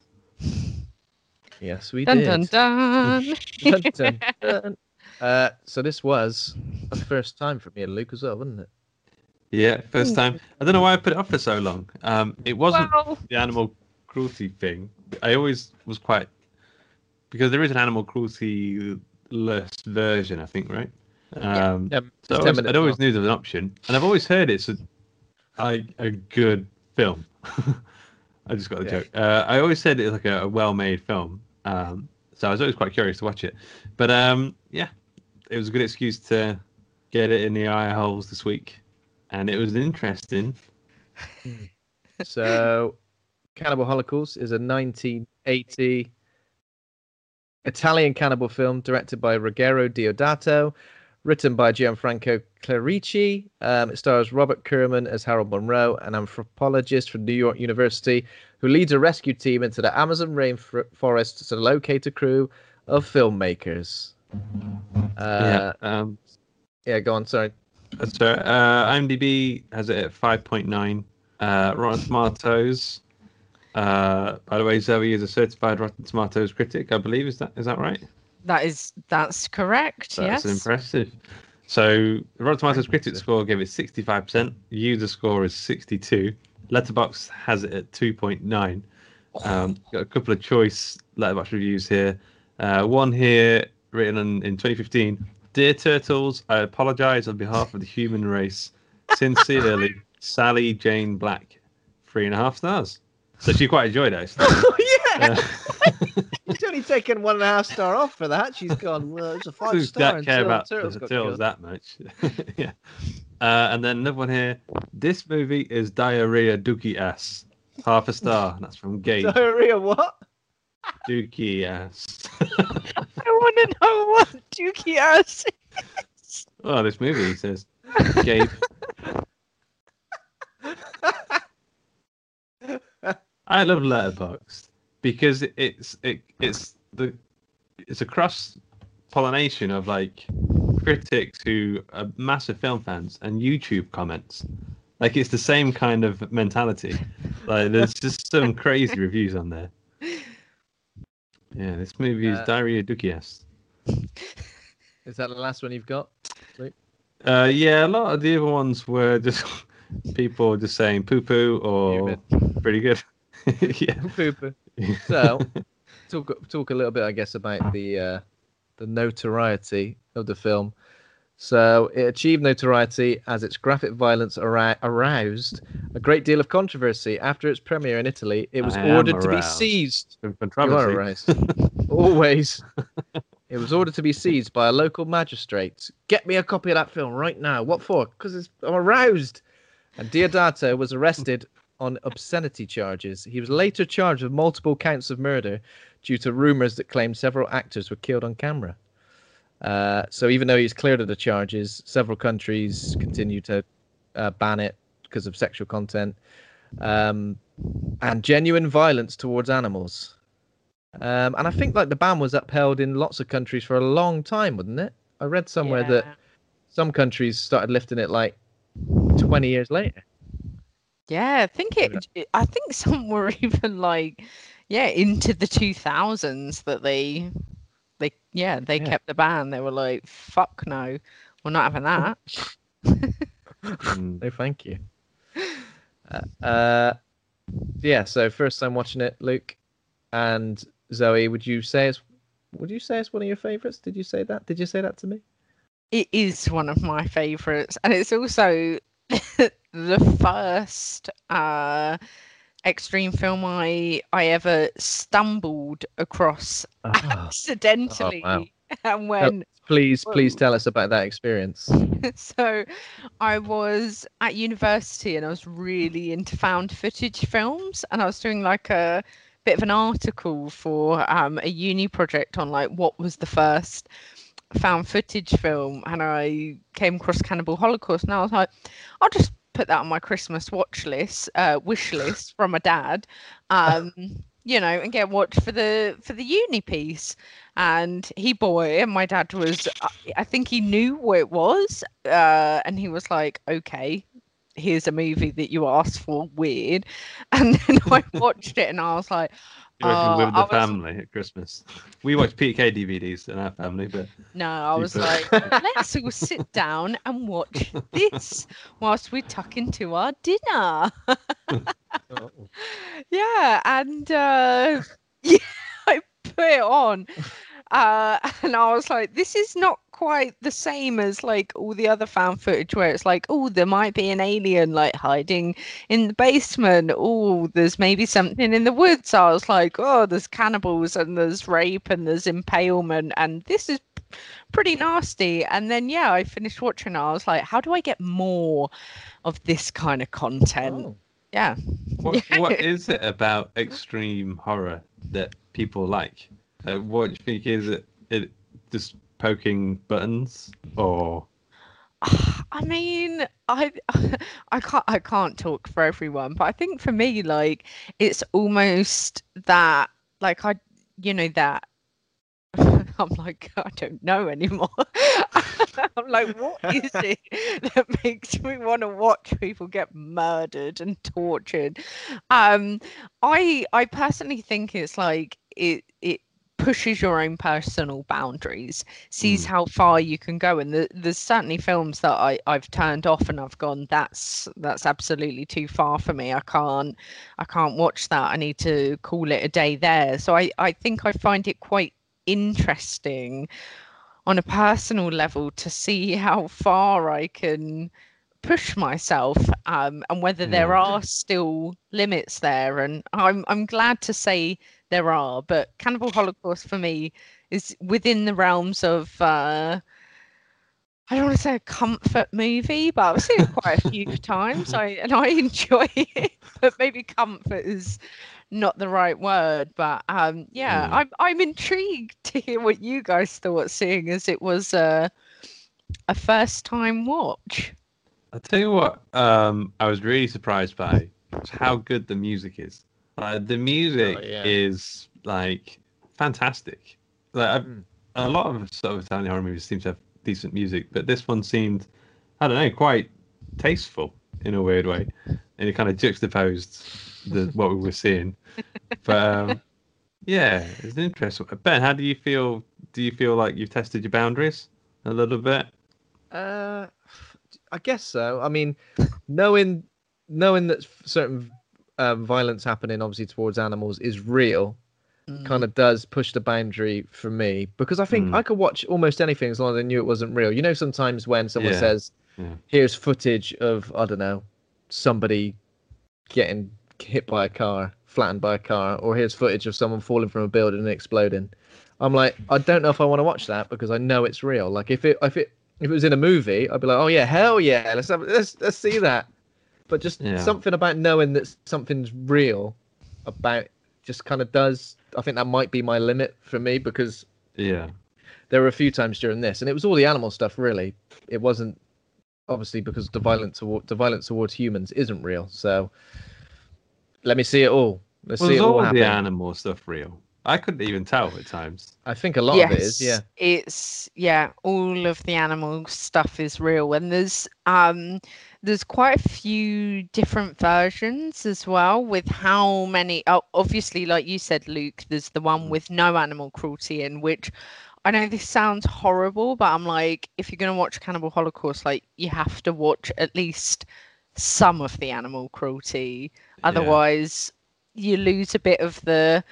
Yes, we dun did. dun dun Dun, dun, dun. Uh, so this was a first time for me and Luke as well, wasn't it? Yeah, first time. I don't know why I put it off for so long. Um, it wasn't the animal cruelty thing. I always was quite because there is an animal cruelty less version, I think, right? Um, Yeah, so I always, I'd always knew there was an option, and I've always heard it's a a, a good film. I just got the Yeah. joke. Uh, I always said it's like a, a well-made film, um, so I was always quite curious to watch it. But um, yeah, it was a good excuse to get it in the eye holes this week, and it was interesting. So, Cannibal Holocaust is a 1980 Italian cannibal film directed by Ruggero Deodato, written by Gianfranco Clerici. Um, it stars Robert Kerman as Harold Monroe, an anthropologist from New York University who leads a rescue team into the Amazon rainforest to locate a crew of filmmakers. Uh, yeah. Um, yeah, go on. Sorry. So uh, IMDb has it at five point nine. Uh, Rotten Tomatoes. Uh, by the way, Zoe is a certified Rotten Tomatoes critic, I believe. Is that is that right? That is that's correct. Yes. That's yes. impressive. So the Rotten Tomatoes critic score gave it 65%. User score is 62. Letterboxd has it at 2.9. Um, got a couple of choice Letterboxd reviews here. Uh, one here written in, in 2015. Dear Turtles, I apologize on behalf of the human race. Sincerely, Sally Jane Black. Three and a half stars. So she quite enjoyed it. Oh, yeah. Uh, She's only taken one and a half star off for that. She's gone, well, it's a five Who star. that care about Turtles the turtles that much? yeah. Uh, and then another one here. This movie is diarrhea dookie ass. Half a star. That's from Gabe. Diarrhea, what? dookie ass. I want to know what Dookie ass is. oh, this movie he says. Gabe. I love Letterboxd because it's it it's the it's a cross pollination of like critics who are massive film fans and YouTube comments. Like it's the same kind of mentality. Like there's just some crazy reviews on there. Yeah, this movie is Uh, Diarrhea Dukias. Is that the last one you've got? Uh, yeah, a lot of the other ones were just people just saying poo poo or pretty good. yeah. Pooper. So, talk talk a little bit, I guess, about the uh, the notoriety of the film. So, it achieved notoriety as its graphic violence arou- aroused a great deal of controversy. After its premiere in Italy, it was I ordered to be seized. Controversy. Always. It was ordered to be seized by a local magistrate. Get me a copy of that film right now. What for? Because I'm aroused. And Deodato was arrested on obscenity charges. He was later charged with multiple counts of murder due to rumors that claimed several actors were killed on camera. Uh, so even though he's cleared of the charges, several countries continue to uh, ban it because of sexual content um, and genuine violence towards animals. Um, and I think like the ban was upheld in lots of countries for a long time, wasn't it? I read somewhere that some countries started lifting it like 20 years later. Yeah, I think it. I think some were even like, yeah, into the two thousands that they, they, yeah, they Yeah. kept the ban. They were like, "Fuck no, we're not having that." Mm. No, thank you. Uh, uh, yeah. So first time watching it, Luke and Zoe. Would you say it's would you say it's one of your favorites? Did you say that? Did you say that to me? It is one of my favorites, and it's also the first uh, extreme film I I ever stumbled across accidentally. And when Please, please Whoa. tell us about that experience. so I was at university and I was really into found footage films and I was doing like a bit of an article for um, a uni project on like what was the first found footage film and I came across Cannibal Holocaust and I was like I'll just put that on my Christmas watch list uh, wish list from my dad um, you know and get watched for the for the uni piece. And he bought it and my dad was I- i think he knew what it was uh, and he was like okay here's a movie that you asked for weird. And then i watched it and i was like You Oh, with the was- family at Christmas. We watch PK DVDs in our family, but no i was like let's all sit down and watch this whilst we tuck into our dinner yeah and uh yeah i put it on uh and i was like this is not quite the same as like all the other found footage where it's like oh there might be an alien like hiding in the basement oh there's maybe something in the woods i was like oh there's cannibals and there's rape and there's impalement and this is pretty nasty. And then yeah, I finished watching. it. I was like, how do I get more of this kind of content? Oh. Yeah. What what is it about extreme horror that people like? Uh, what do you think is it? It just poking buttons or I mean, I I can't I can't talk for everyone, but I think for me, like it's almost that like I you know that I'm like I don't know anymore. I'm like, what is it that makes me want to watch people get murdered and tortured? Um, I I personally think it's like it it pushes your own personal boundaries, sees Mm. how far you can go, and the, there's certainly films that I I've turned off and I've gone that's that's absolutely too far for me. I can't I can't watch that. I need to call it a day there. So I I think I find it quite interesting on a personal level to see how far I can push myself um, and whether there are still limits there and I'm I'm glad to say there are but Cannibal Holocaust for me is within the realms of uh, I don't want to say a comfort movie, but I've seen it quite a few times. I and I enjoy it, but maybe comfort is not the right word. But um, yeah, Mm. I'm I'm intrigued to hear what you guys thought, seeing as it was a a first time watch. I tell you what, um, I was really surprised by how good the music is. Uh, the music yeah. is like fantastic. Like I've, Mm. a lot of sort of Italian horror movies seem to have decent music, but this one seemed, I don't know, quite tasteful in a weird way, and it kind of juxtaposed the what we were seeing. But um, yeah, it's interesting. Ben, how do you feel? Do you feel like you've tested your boundaries a little bit? Uh, I guess so. I mean, knowing knowing that certain um, violence happening obviously towards animals is real, kind of does push the boundary for me because I think Mm. I could watch almost anything as long as I knew it wasn't real. You know, sometimes when someone Yeah, says, yeah. "Here's footage of I don't know somebody getting hit by a car, flattened by a car, or here's footage of someone falling from a building and exploding," I'm like, I don't know if I want to watch that because I know it's real. Like if it if it if it was in a movie, I'd be like, "Oh yeah, hell yeah, let's have let's let's see that." But just Yeah. something about knowing that something's real about just kind of does. I think that might be my limit for me because Yeah. there were a few times during this, and it was all the animal stuff. Really, it wasn't obviously because the violence toward the violence towards humans isn't real. So let me see it all. Let's Was see it all all happen. the animal stuff real? I couldn't even tell at times. I think a lot of it is. Yeah. It's yeah, all of the animal stuff is real and there's um there's quite a few different versions as well with how many oh, obviously like you said Luke, there's the Mm. one with no animal cruelty in which I know this sounds horrible, but I'm like if you're going to watch Cannibal Holocaust like you have to watch at least some of the animal cruelty otherwise you lose a bit of the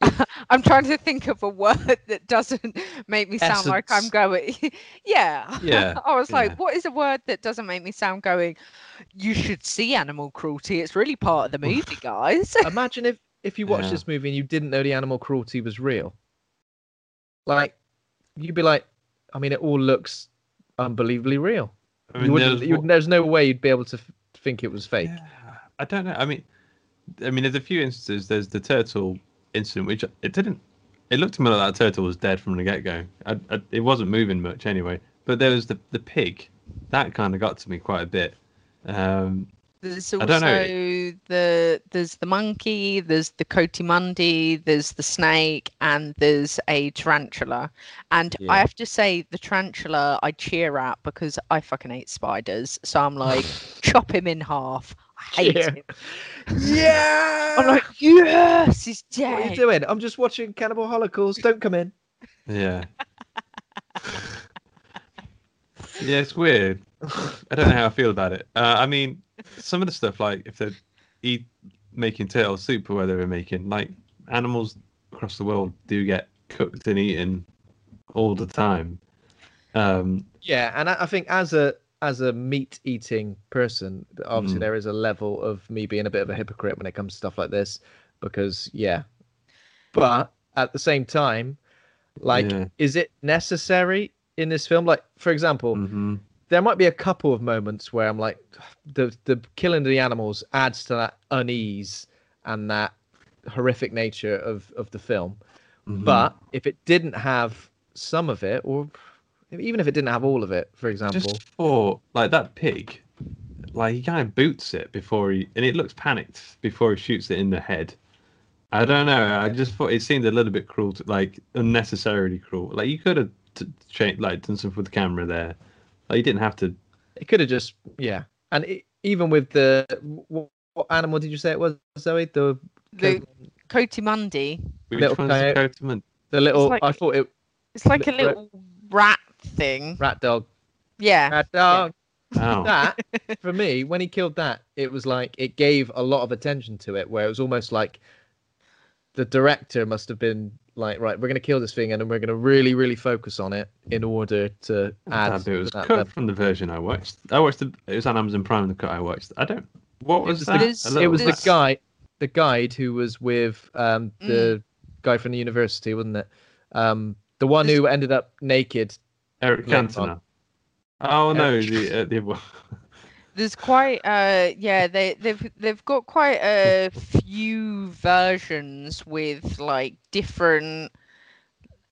I'm trying to think of a word that doesn't make me sound like I'm going. yeah. Yeah, I was like, yeah. what is a word that doesn't make me sound going? You should see animal cruelty. It's really part of the movie, guys. Imagine if if you watched Yeah. this movie and you didn't know the animal cruelty was real. Like, you'd be like, I mean, it all looks unbelievably real. I mean, wouldn't, there's you, one- there's no way you'd be able to f- think it was fake. Yeah, I don't know. I mean, I mean, there's a few instances. There's the turtle incident, which it didn't. It looked to me like that turtle was dead from the get go. I, I, it wasn't moving much anyway. But there was the the pig. That kind of got to me quite a bit. Um, There's I also don't know. the there's the monkey, there's the coatimundi, there's the snake, and there's a tarantula. And I have to say, the tarantula I cheer at because I fucking hate spiders. So I'm like, chop him in half. I hate Cheer. him. Yeah. I'm like, yes, he's what are you doing? I'm just watching Cannibal Holocaust. Don't come in. yeah. yeah, it's weird. I don't know how I feel about it. Uh, I mean, some of the stuff like if they're eat making turtle soup or whatever they're making, like animals across the world do get cooked and eaten all the time. Um, Yeah, and I, I think as a as a meat eating person, obviously Mm. there is a level of me being a bit of a hypocrite when it comes to stuff like this, because yeah. But at the same time, Like, Yeah. is it necessary in this film? Like, for example, hmm there might be a couple of moments where I'm like, the the killing of the animals adds to that unease and that horrific nature of of the film. Mm-hmm. But if it didn't have some of it, or even if it didn't have all of it, for example, just for like that pig, like he kind of boots it before he, and it looks panicked before he shoots it in the head. I don't know. I just thought it seemed a little bit cruel, to, like unnecessarily cruel. Like you could have t- changed, like done something with the camera there. Like you didn't have to. it could have just yeah. And it, even with the what, what animal did you say it was, Zoe? The The Coatimundi. Which Little one's the coyote. Coatman? the little like- I thought it It's like a little rat thing. rat dog. Yeah. Rat dog. Oh, that for me when he killed that it was like it gave a lot of attention to it where it was almost like the director must have been like right we're going to kill this thing and then we're going to really really focus on it in order to add that bit was that cut level. from the version I watched. I watched the. It was on Amazon Prime. The cut I watched. I don't. What was was that? This- it little was the guy the guide who was with um Mm. the guy from the university wasn't it um the one who ended up naked Eric Later. Cantona. Oh no, Eric- the uh, the other one. There's quite uh yeah, they they've they've got quite a few versions with like different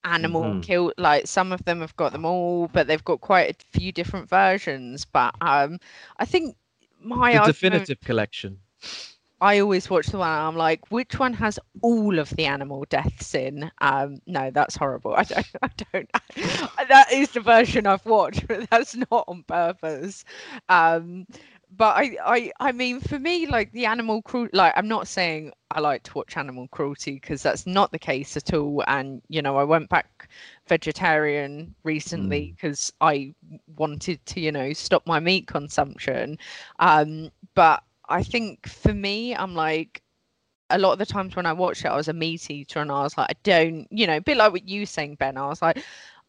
animal Mhm. kill like some of them have got them all, but they've got quite a few different versions. But um I think my the argument- definitive collection I always watch the one and I'm like, which one has all of the animal deaths in? Um, no, that's horrible. I don't, I don't. that is the version I've watched, but that's not on purpose. Um, but I, I, I mean, for me, like the animal cruelty, like I'm not saying I like to watch animal cruelty because that's not the case at all. And you know, I went back vegetarian recently because I wanted to, you know, stop my meat consumption. Um, but I think for me, I'm like, a lot of the times when I watched it, I was a meat eater and I was like, I don't, you know, a bit like what you saying, Ben. I was like,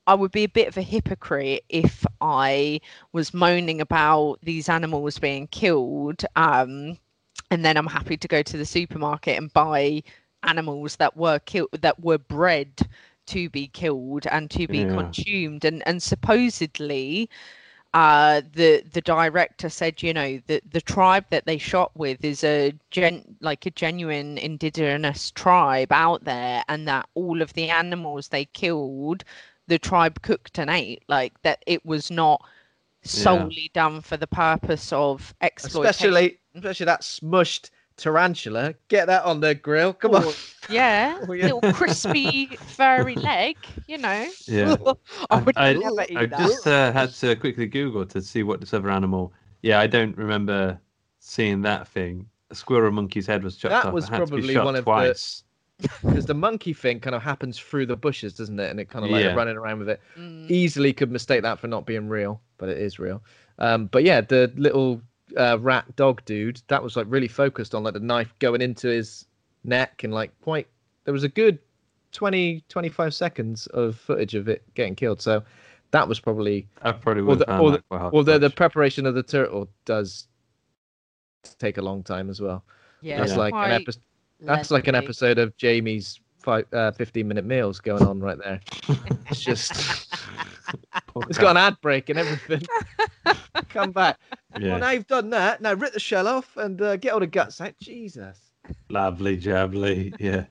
I would be a bit of a hypocrite if I was moaning about these animals being killed. Um, and then I'm happy to go to the supermarket and buy animals that were killed, that were bred to be killed and to be Yeah. consumed. And and supposedly, uh, the the director said, you know, the the tribe that they shot with is a gen like a genuine indigenous tribe out there, and that all of the animals they killed, the tribe cooked and ate. Like that, it was not solely done for the purpose of exploitation. especially especially that smushed tarantula get that on the grill come on Oh, yeah, Oh, yeah. little crispy furry leg, you know. Yeah. I would I, never eat I that. just uh, had to quickly Google to see what this other animal. Yeah, I don't remember seeing that thing. A squirrel monkey's head was chopped That off. was It had to be probably one of the- because the monkey thing kind of happens through the bushes doesn't it and it kind of like Yeah. running around with it Mm. easily could mistake that for not being real but it is real um but yeah the little uh, rat dog dude that was like really focused on like the knife going into his neck and like quite there was a good 20 25 seconds of footage of it getting killed. So that was probably I probably Or would the- have found that quite hard although the preparation of the turtle does take a long time as well. Yeah, that's it's like an episode that's like an episode of jamie's five, uh, 15 minute meals going on right there. It's just it's got an ad break and everything. Come back Yeah. well now you've done that now rip the shell off and uh, get all the guts out jesus Lovely jabbly, yeah.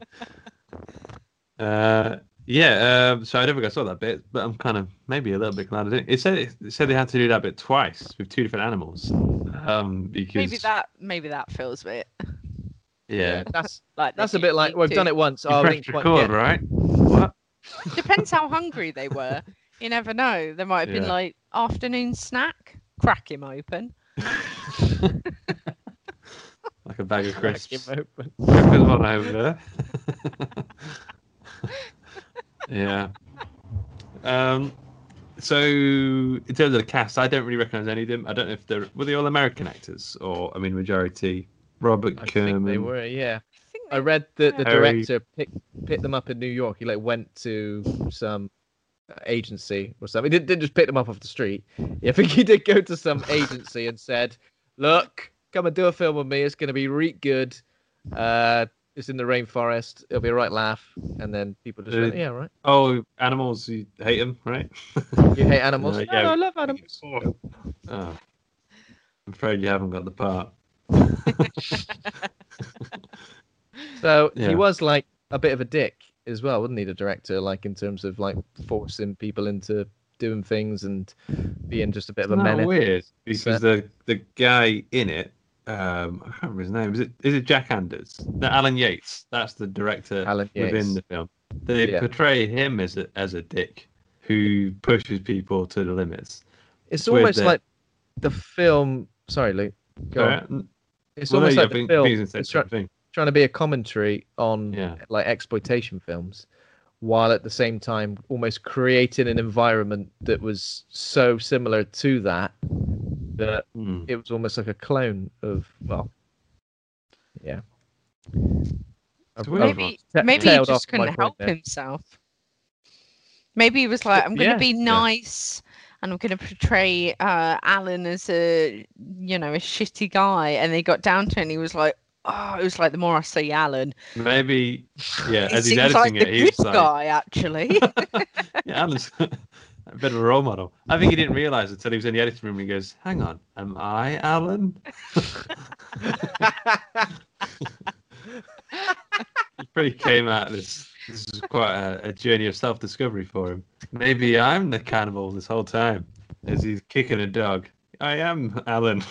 uh, yeah. Um, so I don't think I saw that bit, but I'm kind of maybe a little bit glad I didn't. It said it said they had to do that bit twice with two different animals. Um, because Maybe that maybe that feels a bit yeah. that's like that's a bit like need we've to. done it once You oh, pressed record, get- right? What? Depends how hungry they were. You never know. There might have been like afternoon snack. Crack him open. like a bag of Crack crisps. him open. There's one over there. yeah. Um. So in terms of the cast, I don't really recognise any of them. I don't know if they're were they all American actors or I mean majority. Robert I Kerman. think they were yeah I I read that the Harry- director picked picked them up in New York. He like went to some agency or something. He didn't, didn't just pick them up off the street. I think he did go to some agency and said, "Look, come and do a film with me. It's going to be reet good. Uh, it's in the rainforest. It'll be a right laugh, and then people just Uh, went, yeah, right. Oh, animals, you hate them, right? You hate animals? Uh, no, yeah. no, I love animals. Oh, I'm afraid you haven't got the part. So Yeah. he was like a bit of a dick as well, wouldn't he? The director, like in terms of like forcing people into doing things and being just a bit of a Isn't menace. weird because the the guy in it, um, I can't remember his name. Is it is it Jack Anders? No, Alan Yates. That's the director within the film. They Yeah. portray him as a as a dick who pushes people to the limits. It's almost that- like the film. Sorry, Luke. Go on. It's Well, almost yeah, like I the film. I think it's the is same try- thing. Trying to be a commentary on Yeah. like exploitation films, while at the same time almost creating an environment that was so similar to that that Mm. it was almost like a clone of well, yeah. I've- I've Maybe maybe he just couldn't help there. himself. Maybe he was like, I'm going to Yeah, be yeah. nice and I'm going to portray uh, Alan as a, you know, a shitty guy. And they got down to it and he was like, oh, it was like the more I see Alan, Maybe, yeah. he as he's seems like editing the it, good he's like, guy, actually. yeah, Alan's a bit of a role model. I think he didn't realize until he was in the editing room. and He goes, "Hang on, am I Alan?" he pretty came out this. This is quite a, a journey of self-discovery for him. Maybe I'm the cannibal this whole time, as he's kicking a dog. I am Alan.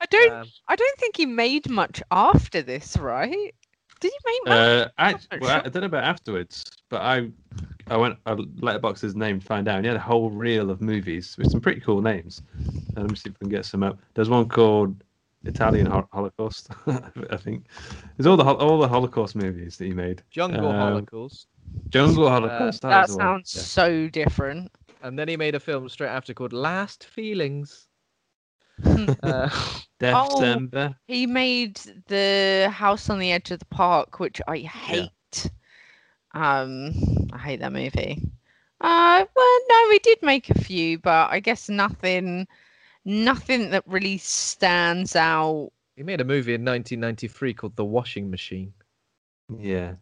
I don't Um, I don't think he made much after this, right? Did he make much? Uh, I, not well, I sure. don't know about afterwards, but I, I went I letterboxed his name to find out. And he had a whole reel of movies with some pretty cool names. Uh, let me see if we can get some up. There's one called Italian Holocaust, I think. There's all the all the Holocaust movies that he made. Jungle Um, Holocaust. Jungle Holocaust. Uh, that was the one, sounds so different. And then he made a film straight after called Last Feelings. Uh, yeah. Oh. He made the house on the edge of the park, which I hate. Um, I hate that movie. Uh, well, no, he did make a few, but I guess nothing, nothing that really stands out. he made a movie in 1993 called The Washing Machine. Yeah.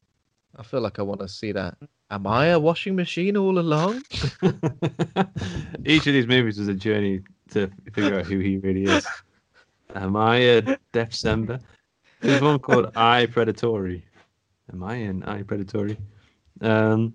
I feel like I want to see that. Am I a washing machine all along? Each of these movies was a journey to figure out who he really is. Am I a Death December? There's one called I Predatory. Am I an I Predatory? Um,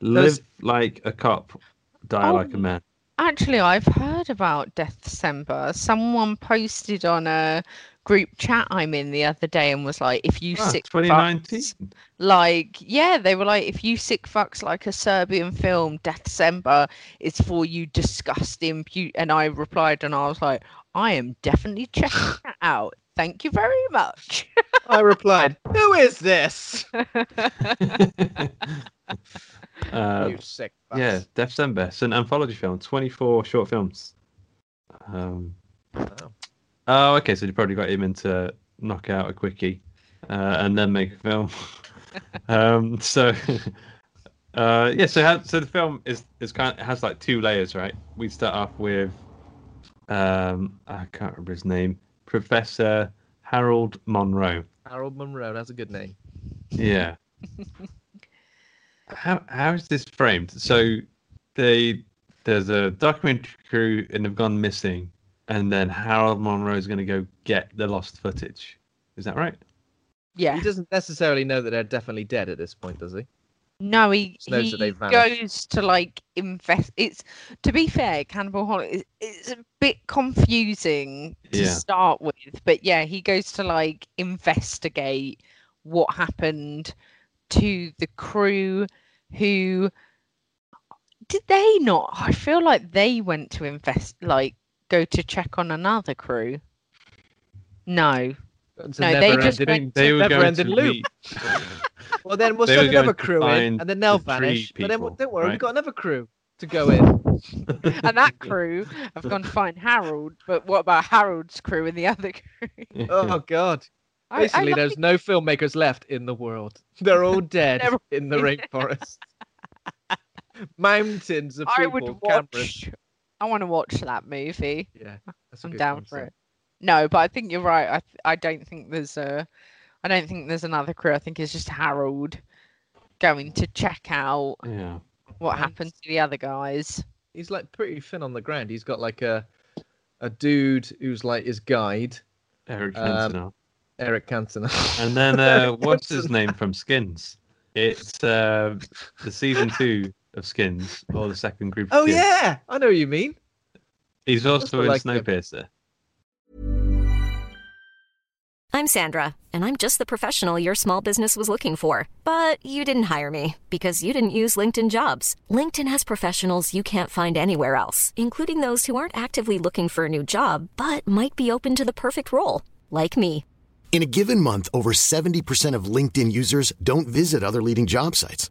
live Those- like a cop, die Oh. like a man. Actually, I've heard about Death December. Someone posted on a group chat I'm in the other day and was like, "If you Ah, sick 2019. fucks, like, yeah, they were like, if you sick fucks like a Serbian film, Death December is for you disgusting." pu-" And I replied, and I was like, "I am definitely checking that out. Thank you very much." I replied, Who is this? uh, you sick yeah, fucks." December. It's an anthology film, 24 short films. Um, Wow. Oh, okay. So you probably got him into knock out a quickie, uh, and then make a film. um, so, uh, yeah. So, how, so the film is is kind of has like two layers, right? We start off with, um, I can't remember his name, Professor Harold Monroe. Harold Monroe, that's a good name. Yeah. how how is this framed? So they there's a documentary crew and they've gone missing, and then Harold Monroe is going to go get the lost footage. Is that right? yeah. He doesn't necessarily know that they're definitely dead at this point, does he? No, he, knows he that they've vanished. goes to like invest. It's to be fair, Cannibal Holocaust. It's a bit confusing to Yeah. start with, but yeah, he goes to like investigate what happened to the crew. Who did they not? I feel like they went to invest, like go to check on another crew. No, It's a No, they just ending- went They were never going ending to loop. Well, then we'll They send another crew in, and then they'll the tree vanish. But then don't worry, right? we've got another crew to go in. and that crew have gone to find Harold. But what about Harold's crew and the other crew? Oh God! I- I Basically, like- there's no filmmakers left in the world. They're all dead They're all in the rainforest. Mountains of I people, would cameras. Watch. I want to watch that movie. Yeah, that's a I'm good down for it. No, but I think you're right. I th- I don't think there's a, I don't think there's another crew. I think it's just Harold going to check out Yeah. what Right. happened to the other guys. He's like pretty thin on the ground. He's got like a a dude who's like his guide, Eric Um, Cantona. Eric Cantona. And then uh, what's his name from Skins? It's uh, the season two of Skins, or the second group. Oh Skins. yeah, I know what you mean. He's also Also in like. Snowpiercer. I'm Sandra, and I'm just the professional your small business was looking for. But you didn't hire me because you didn't use LinkedIn jobs. LinkedIn has professionals you can't find anywhere else, including those who aren't actively looking for a new job but might be open to the perfect role, like me. In a given month, over 70% of LinkedIn users don't visit other leading job sites.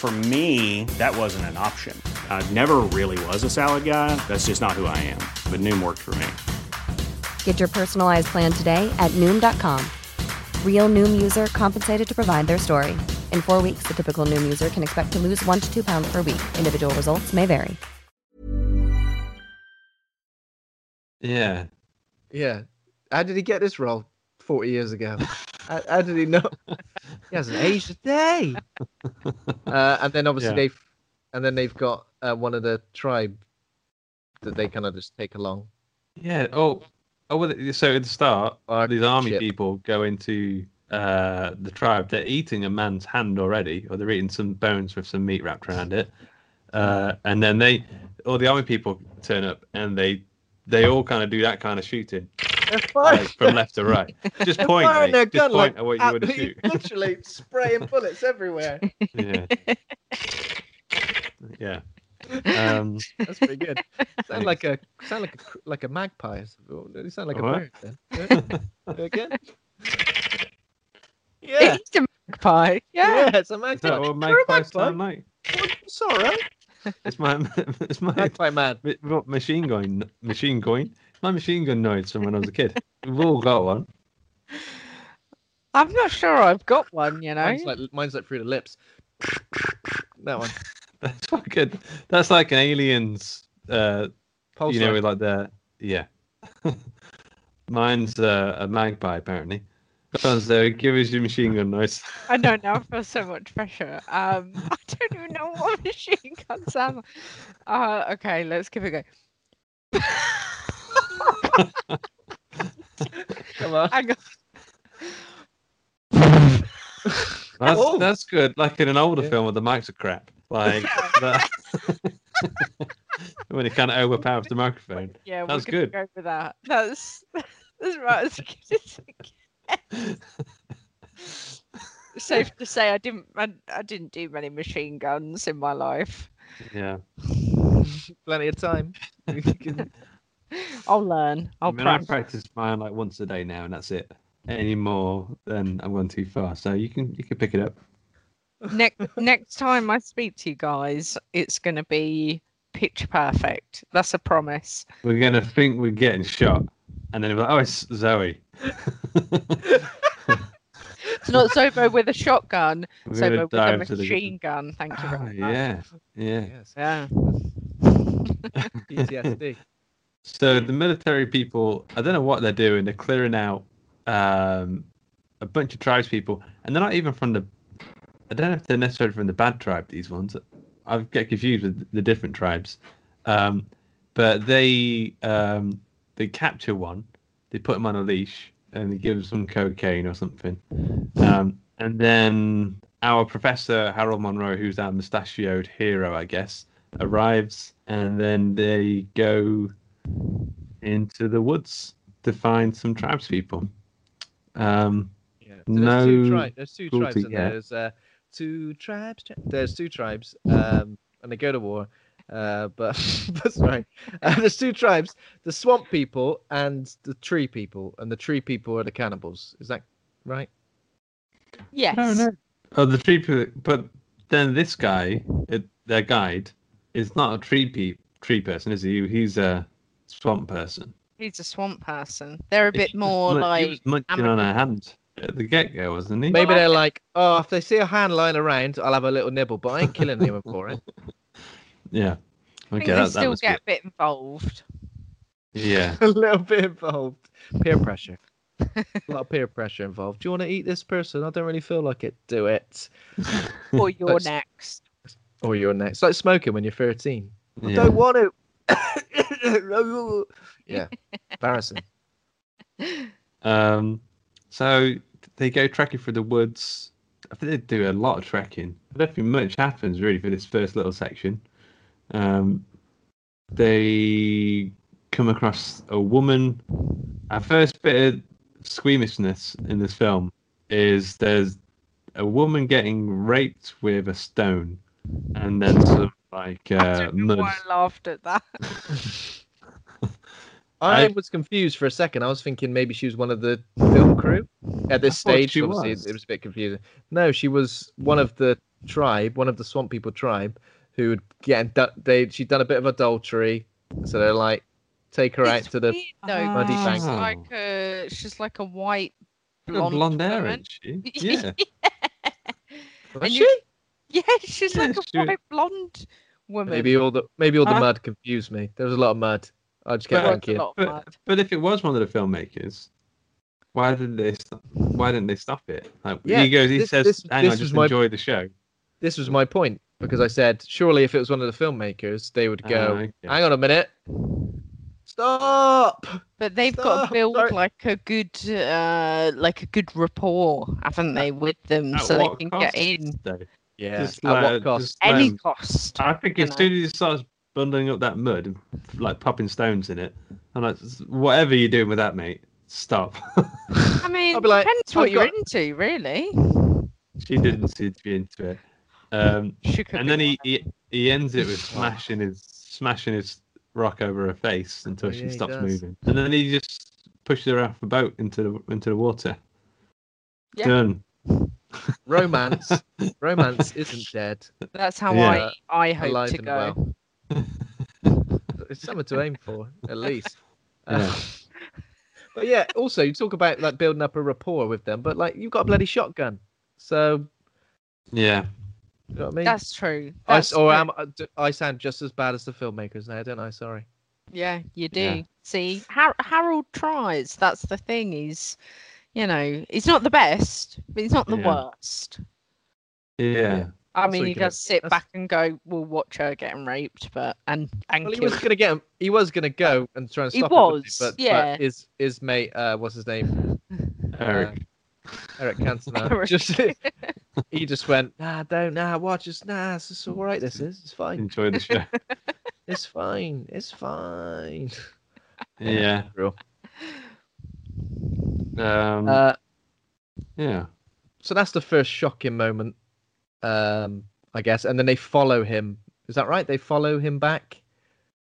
For me, that wasn't an option. I never really was a salad guy. That's just not who I am. But Noom worked for me. Get your personalized plan today at Noom.com. Real Noom user compensated to provide their story. In four weeks, the typical Noom user can expect to lose one to two pounds per week. Individual results may vary. Yeah. Yeah. How did he get this role 40 years ago? how, how did he know? He hasn't aged a day. Uh, and then obviously Yeah. they've and then they've got uh, one of the tribe that they kind of just take along. Yeah. Oh. Oh. Well, so at the start, these army ship. people go into uh, the tribe. They're eating a man's hand already, or they're eating some bones with some meat wrapped around it. Uh, and then they, all the army people turn up, and they, they all kind of do that kind of shooting, like from left to right. Just point, mate. Just gun point like at what you would shoot. literally spraying bullets everywhere. Yeah. yeah. Um, That's pretty good. Sound like a sound like a like a magpie. You sound like a bird. Then. Yeah. Again. Yeah. It's a magpie. Yeah. Yeah, it's a is magpie. that what You're a magpies magpie. sound like? It's all right. It's my, it's my Magpie man. Machine going machine gun my machine gun noise from when I was a kid. We've all got one. I'm not sure I've got one, you know. Mine's like mine's like through the lips. That one. That's fucking that's like an aliens uh Pulsar. you know with like the yeah. Mine's uh, a magpie apparently. Because uh, give us your machine gun noise. I don't know. I feel so much pressure. Um, I don't even know what machine gun sounds. like. Uh, okay, let's give it a go. Come on. Hang on. That's Oh. that's good. Like in an older Yeah. film with the mics are crap. Like that. when it kind of overpowers the microphone. Yeah, That's good. go for that. That's that's right. As good as it gets. Safe to say, I didn't. I, I didn't do many machine guns in my life. Yeah. Plenty of time. You can- I'll learn. I I'll mean, I practice. practice mine like once a day now, and that's it. Any more, then I'm going too far. So you can you can pick it up. next next time I speak to you guys, it's gonna be pitch perfect. That's a promise. We're gonna think we're getting shot, and then we're like, oh, it's Zoe. It's not Zobo with a shotgun. We're gonna Zobo with a dive to the- machine gun. Thank you Ah, very much. yeah, yeah. yes. Yeah. PTSD. So the military people, I don't know what they're doing. They're clearing out um, a bunch of tribes people, and they're not even from the. I don't know if they're necessarily from the bad tribe. These ones, I get confused with the different tribes. Um, but they um, they capture one, they put him on a leash, and they give him some cocaine or something, um, and then our professor Harold Monroe, who's our mustachioed hero, I guess, arrives, and then they go into the woods to find some tribespeople. Um, Yeah. So there's two, tri- there's two tribes cruelty, in yeah. there. There's uh, two tribes. tri- There's two tribes, um, and they go to war. Uh, but, but sorry, uh, there's two tribes: the swamp people and the tree people. And the tree people are the cannibals. Is that right? Yes. No, no. Oh, the tree, people. but then this guy, it, their guide, is not a tree pe- tree person, is he? He's a swamp person. He's a swamp person. They're a bit more mu- like he was munching on a hand at the get go, wasn't he? Maybe they're like, oh, if they see a hand lying around, I'll have a little nibble, but I ain't killing anyone for it. Yeah. I think Okay, they that, that still must get a bit involved. Yeah. a little bit involved. Peer pressure. a lot of peer pressure involved. Do you want to eat this person? I don't really feel like it. Do it. Or you're That's- next. Or you're next. It's like smoking when you're 13. I Yeah. don't want to. Yeah. Embarrassing. Um, so they go trekking through the woods. I think they do a lot of trekking. I don't think much happens really for this first little section. Um, they come across a woman. Our first bit of squeamishness in this film is there's a woman getting raped with a stone, and then some like I uh, don't know why I laughed at that. I, I- was confused for a second. I was thinking maybe she was one of the film crew at this I stage. she Obviously, was. it was a bit confusing. No, she was one of the tribe, one of the swamp people tribe, who would get they. She'd done a bit of adultery, so they're like, take her out It's to the. weird, though, muddy because bank. She's like a, she's like a white Got blonde, blonde hair, isn't she? Yeah. Was And she? you- Yeah, she's like a white blonde woman. Maybe all the maybe all the Uh, mud confused me. There was a lot of mud. I just kept Well, thinking. lot But, but if it was one of the filmmakers, why didn't they? Stop, why didn't they stop it? Like, Yeah, he goes, he this- says, this- "Hang this on, was just my- enjoy the show." This was my point because I said surely if it was one of the filmmakers, they would go, okay. "Hang on a minute, stop." But they've got to build sorry. like a good, uh, like a good rapport, haven't they, with them, At so they can cost, get in though? Yeah. Just At what cost? just any like- cost. I think as soon as he starts bundling up that mud and like popping stones in it, I'm like, whatever you're doing with that, mate, stop. I mean, I'll be like, depends what I've you're got- into, really. she didn't seem to be into it. Um, She could and be then he, he he ends it with smashing his smashing his rock over her face until Oh, she yeah, he stops does. moving, and then he just pushes her off the boat into the into the water. Yeah. Done. Romance, romance isn't dead. That's how Yeah. I I hope Alive to go. well. It's something to aim for, at least. Uh, but yeah, also you talk about like building up a rapport with them, but like you've got a bloody shotgun, so Yeah. you know what I mean. That's true. I, That's s- or true. am I- d- I sound just as bad as the filmmakers now, don't I? Sorry. Yeah, you do. Yeah. See, Har- Harold tries. That's the thing. He's, you know, he's not the best, but he's not the Yeah. worst. Yeah. I That's mean, what he you does sit that's- back and go, "We'll watch her getting raped," but and and Well, he was gonna get him. He was gonna go and try and He stop it, wasn't was, but, yeah. But his his mate, uh, what's his name? Eric. Eric Cantona. Just he just went, nah, don't, nah, watch this, nah, it's just all right. This is, it's fine, Enjoy the show. it's fine, it's fine. yeah. Real. Um, Uh, yeah. so that's the first shocking moment, um, I guess, and then they follow him. Is that right? They follow him back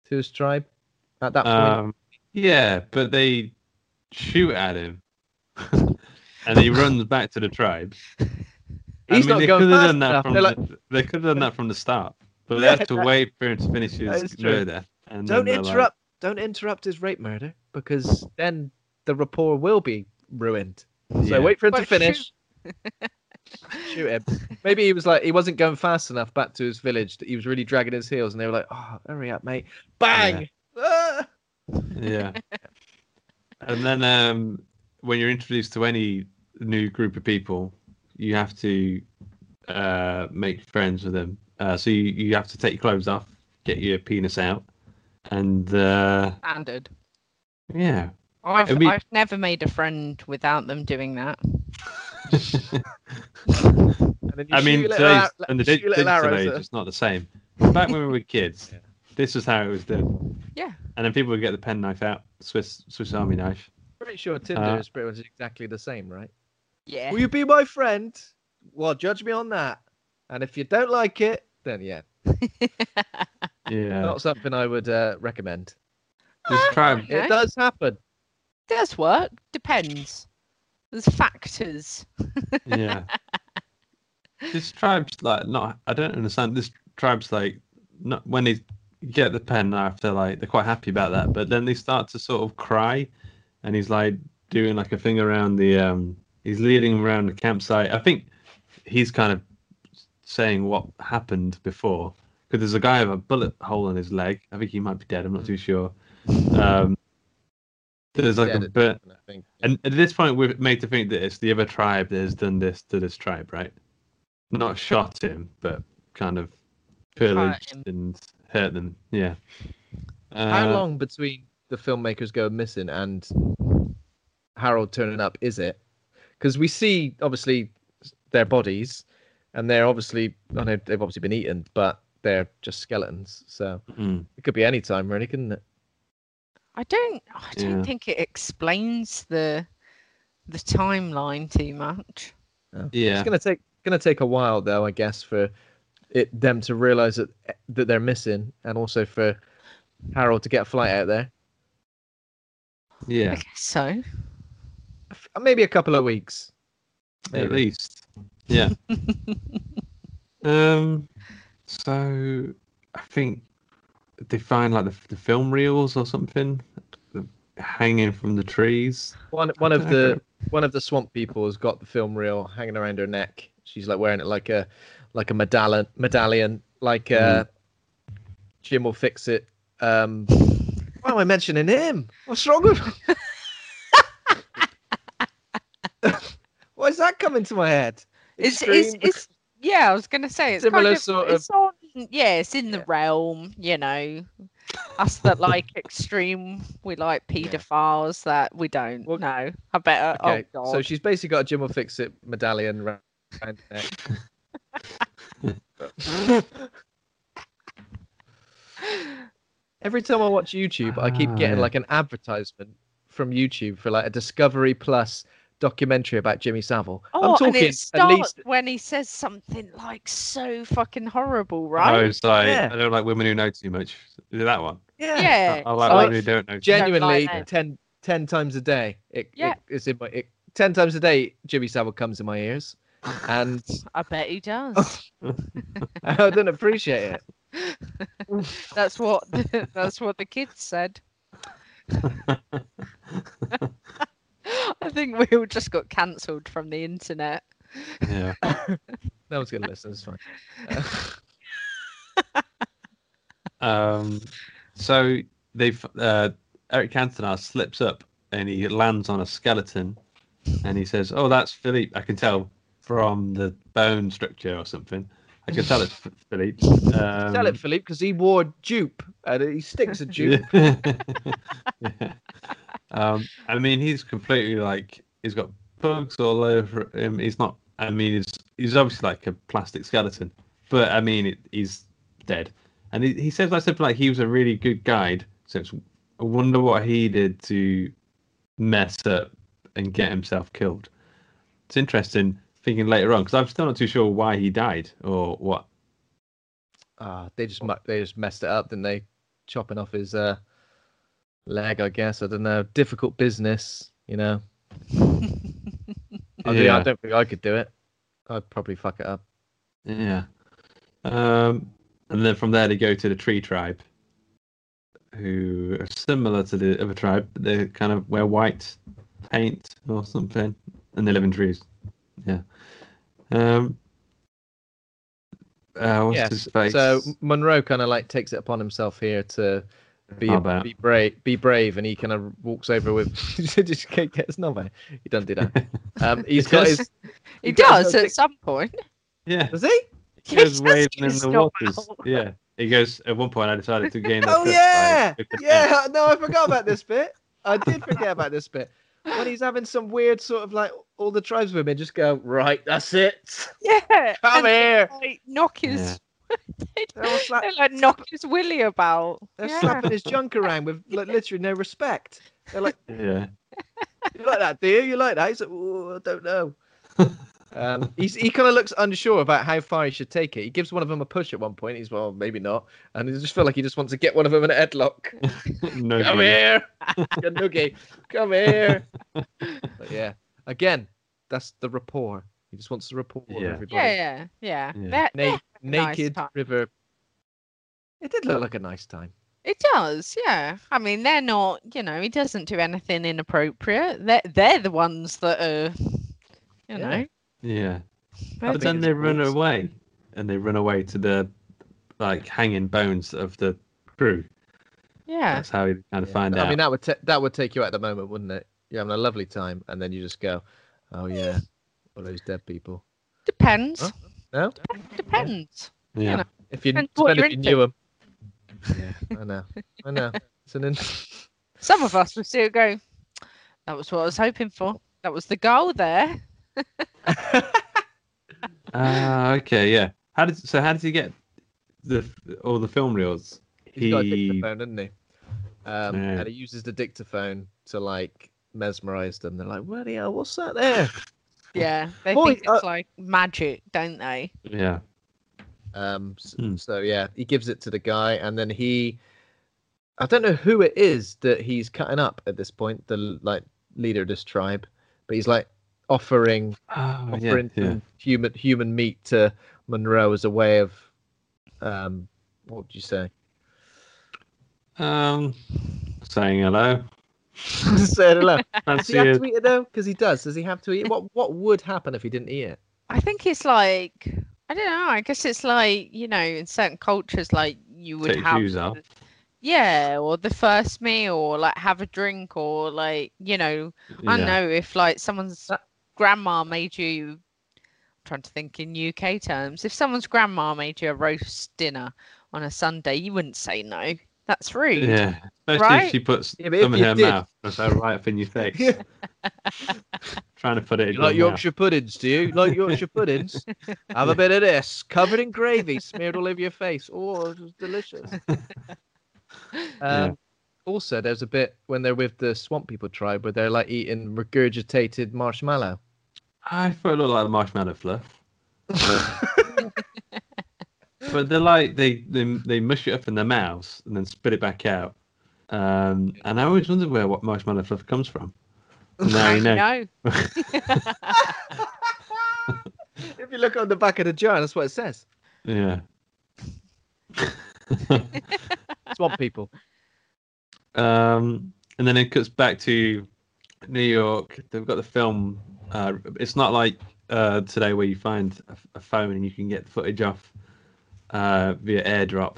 to his tribe at that point. Um, yeah, but they shoot at him, and he runs back to the tribe. I He's mean, not they going could have done that from like- the, they could have done that from the start, but they Yeah, have to that- wait for him to finish his murder. And don't they're like- interrupt. Don't interrupt his rape murder because then the rapport will be ruined. So Yeah. wait for him to finish. Shoot him. Maybe he was like he wasn't going fast enough back to his village. That he was really dragging his heels, and they were like, "Oh, hurry up, mate! Bang!" Ah! yeah. And then um, when you're introduced to any new group of people, you have to uh, make friends with them. Uh, so you, you have to take your clothes off, get your penis out, and uh, Standard. yeah. I've I mean- I've never made a friend without them doing that. And then you I mean, your today's ar- and the shoot dig- digital arrows age at- is not the same. Back when we were kids, this was how it was done. Yeah. And then people would get the penknife out, Swiss Swiss Army knife. Pretty sure Tinder Uh, is pretty much exactly the same, right? Yeah. Will you be my friend? Well, judge me on that. And if you don't like it, then yeah, Yeah. not something I would uh, recommend. This tribe, Okay. It does happen. Does work. Depends. There's factors. yeah. This tribe's like not. I don't understand. This tribe's like not when they get the pen they're like they're quite happy about that, but then they start to sort of cry, and he's like doing like a thing around the. um He's leading around the campsite. I think he's kind of saying what happened before because there's a guy with a bullet hole in his leg. I think he might be dead. I'm not too sure. Um, there's like a burn, I think. and at this point, we're made to think that it's the other tribe that has done this to this tribe, right? Not shot him, but kind of pillaged and hurt them. Yeah. How Uh, long between the filmmakers go missing and Harold turning up is it? Because we see obviously their bodies, and they're obviously I know they've obviously been eaten, but they're just skeletons. So mm, it could be any time, really, couldn't it? I don't. I don't Yeah. think it explains the the timeline too much. Yeah. It's gonna take gonna take a while though, I guess, for it them to realize that that they're missing, and also for Harold to get a flight out there. I Yeah. guess so. Maybe a couple of weeks. At least. Yeah. um. So I think they find like the, the film reels or something hanging from the trees. One one of don't know. the one of the swamp people has got the film reel hanging around her neck. She's like wearing it like a like a medallion medallion. Like uh Jim will fix it. Um why am I mentioning him? What's wrong with Why is that coming to my head? It's it's, Extreme- it's yeah. I was gonna say it's Similar kind of, sort of- It's on, yeah, it's in the realm. You know, us that like extreme, we like paedophiles. That we don't. Well, no, I better. Okay, oh so she's basically got a Jim will fix it medallion around her neck. Every time I watch YouTube, I keep Ah, getting like an advertisement from YouTube for like a Discovery Plus documentary about Jimmy Savile. Oh, I'm talking and it at starts least when he says something like so fucking horrible, right? it's like Yeah. I don't like women who know too much. Is that one? yeah, yeah. I, I like women who don't know. too much. genuinely that. 10, 10 times a day. It, Yeah. it, it's in my it, ten times a day. Jimmy Savile comes in my ears, and I bet he does. I don't appreciate it. that's what that's what the kids said. I think we all just got cancelled from the internet. Yeah. No one's gonna listen. It's fine. Um, so they've uh, Eric Cantona slips up and he lands on a skeleton, and he says, "Oh, that's Philippe. I can tell from the bone structure or something. I can tell it's Philippe." Um, Tell it, Philippe, because he wore a dupe, and he sticks a dupe. yeah. Um, I mean, he's completely like he's got bugs all over him. He's not. I mean, he's he's obviously like a plastic skeleton, but I mean, it, he's dead. And he, he says like something like he was a really good guide. So it's, I wonder what he did to mess up and get himself killed. It's interesting thinking later on because I'm still not too sure why he died or what. Ah, they just they just messed it up, didn't they? Chopping off his uh, leg, I guess. I don't know. Difficult business, you know. I, mean, Yeah. I don't think I could do it. I'd probably fuck it up. Yeah. Um, and then from there they go to the tree tribe, who are similar to the other tribe, but they kind of wear white paint or something, and they live in trees. Yeah. Um. Uh, what's Yes. his face? So Monroe kind of like takes it upon himself here to be How about- be brave, be brave, and he kind of walks over with just can't get his number. He doesn't do that. Um, he's got his. He He does, does at think- some point. yeah, Does he? he goes He says wading in the waters. out. Yeah, he goes. At one point, I decided to gain. Oh yeah, yeah. No, I forgot about this bit. I did forget about this bit when he's having some weird sort of like all the tribeswomen just go right. That's it. Yeah. Come and they, here. Like, knock his. Yeah. They, They're all slap- they like knock his willy about. They're yeah. slapping his junk around with like literally no respect. They're like, Yeah. "You like that, do you? You like that?" He's like, "Oh, I don't know." Um, he's, he kind of looks unsure about how far he should take it. He gives one of them a push at one point. He's well, maybe not, and he just feel like he just wants to get one of them in a headlock. no. Come here, you noogie. Come here. But yeah, again, that's the rapport. He just wants to report Yeah. everybody. Yeah, yeah, yeah. Yeah. Na- they're nice naked river. It did look like a nice time. It does, yeah. I mean, they're not, you know, he doesn't do anything inappropriate. They're they're the ones that are, you Yeah. know. Yeah. But then they run sports. away, and they run away to the like hanging bones of the crew. yeah. That's how you kind of Yeah, find but out. I mean, that would ta- that would take you out the moment, wouldn't it? You're having a lovely time, and then you just go, "Oh yeah, all those dead people." Depends. Huh? No, Depends. yeah. know. if you Depends what depend if you're you into. knew them. Yeah, I know, I know. It's an in- Some of us will still go. That was what I was hoping for. That was the goal there. Ah, okay, yeah. How did so? How did he get the all the film reels? He's got a He- dictaphone, hasn't he? Um, Yeah. and he uses the dictaphone to like mesmerize them. They're like, "What the hell? What's that there?" Yeah. They Boy, think it's uh, like magic, don't they? Yeah. Um, s- Hmm. so yeah, he gives it to the guy, and then he, I don't know who it is that he's cutting up at this point, the like leader of this tribe, but he's like offering Oh, offering yeah. some human human meat to Monroe as a way of, um, what would you say? Um, saying hello. Say hello. Does he have a- to eat it though? Because he does. Does he have to eat it? What What would happen if he didn't eat it? I think it's like I don't know. I guess it's like you know, in certain cultures, like you would Take have, shoes yeah, or the first meal, or like have a drink, or like you know, I Yeah. don't know if like someone's grandma made you. I'm trying to think in UK terms. If someone's grandma made you a roast dinner on a Sunday, you wouldn't say no. That's rude. Yeah, especially Right? if she puts Yeah, some in her did- mouth. That's her right up in your face. Trying to put it in You like your mouth. Yorkshire puddings, do you? Like Yorkshire puddings? Have a bit of this, covered in gravy, smeared all over your face. Oh, it was delicious. Um, Also, there's a bit when they're with the Swamp People tribe where they're like eating regurgitated marshmallow. I thought it looked like the marshmallow fluff. but they're like they, they they mush it up in their mouths and then spit it back out. Um, and I always wondered where what marshmallow fluff comes from. Now you know. No. If you look on the back of the jar, that's what it says. Yeah. Swamp People. Um, and then it cuts back to New York. They've got the film. Uh, it's not like uh, today where you find a, a phone and you can get footage off uh, via AirDrop.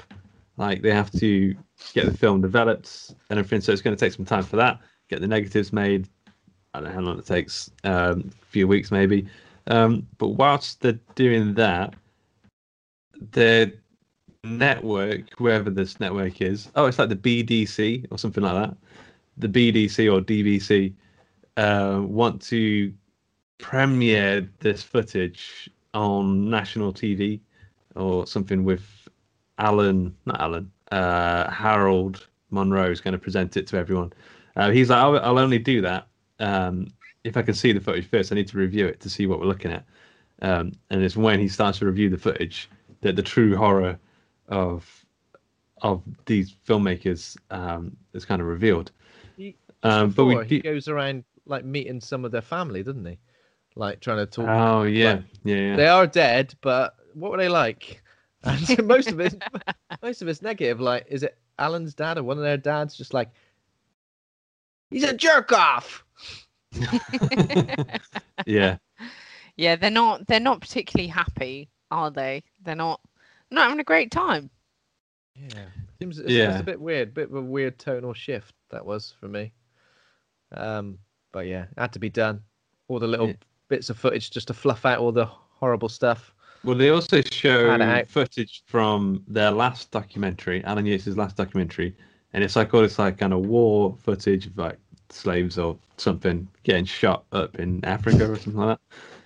Like they have to get the film developed and everything. So it's going to take some time for that. Get the negatives made. I don't know how long it takes. Um, a few weeks maybe. Um, but whilst they're doing that, their network, wherever this network is, oh, it's like the BDC or something like that. The BDC or DVC uh, want to premiere this footage on national TV or something with Alan, not Alan, uh, Harold Monroe is going to present it to everyone. Uh, he's like, I'll, I'll only do that um, if I can see the footage first. I need to review it to see what we're looking at. Um, and it's when he starts to review the footage that the true horror of of these filmmakers um, is kind of revealed. He, Um, but we he goes around like meeting some of their family, doesn't he? Like trying to talk. Oh yeah, like, yeah, yeah. They are dead, but what were they like? And so most of it, most of it's negative. Like, is it Alan's dad or one of their dads? Just like, he's a jerk off. yeah. Yeah, they're not. They're not particularly happy, are they? They're not. Not having a great time. Yeah, seems it's, Yeah. it's a bit weird, bit of a weird tonal shift that was for me. Um, but yeah, had to be done. All the little Yeah. bits of footage just to fluff out all the horrible stuff. Well, they also show Had it out. footage from their last documentary, Alan Yates' last documentary, and it's like all this like kind of war footage of like slaves or something getting shot up in Africa or something like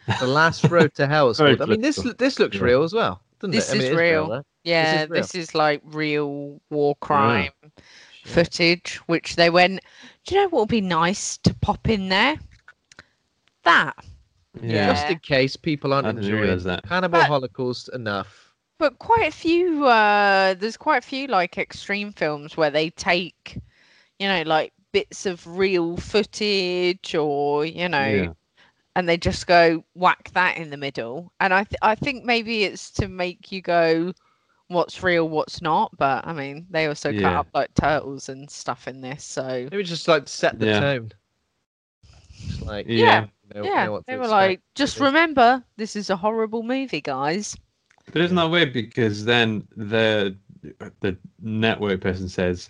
that. The Last Road to Hell. It's Very called. I mean, this political. this looks Yeah. real as well, doesn't This it? I mean, is it real. right? Yeah, real. this is like real war crime footage, which they went. Do you know what would be nice to pop in there? That. Yeah. Just in case people aren't enjoying that. Cannibal But- Holocaust enough. But quite a few. Uh, there's quite a few like extreme films where they take, you know, like bits of real footage or you know, Yeah. and they just go whack that in the middle. And I th- I think maybe it's to make you go, what's real, what's not. But I mean, they also cut up like turtles and stuff in this, so Maybe just like set the Yeah. tone. Just like Yeah. You know, yeah, know they to were like, just remember, this is a horrible movie, guys. But isn't that weird? Because then the the network person says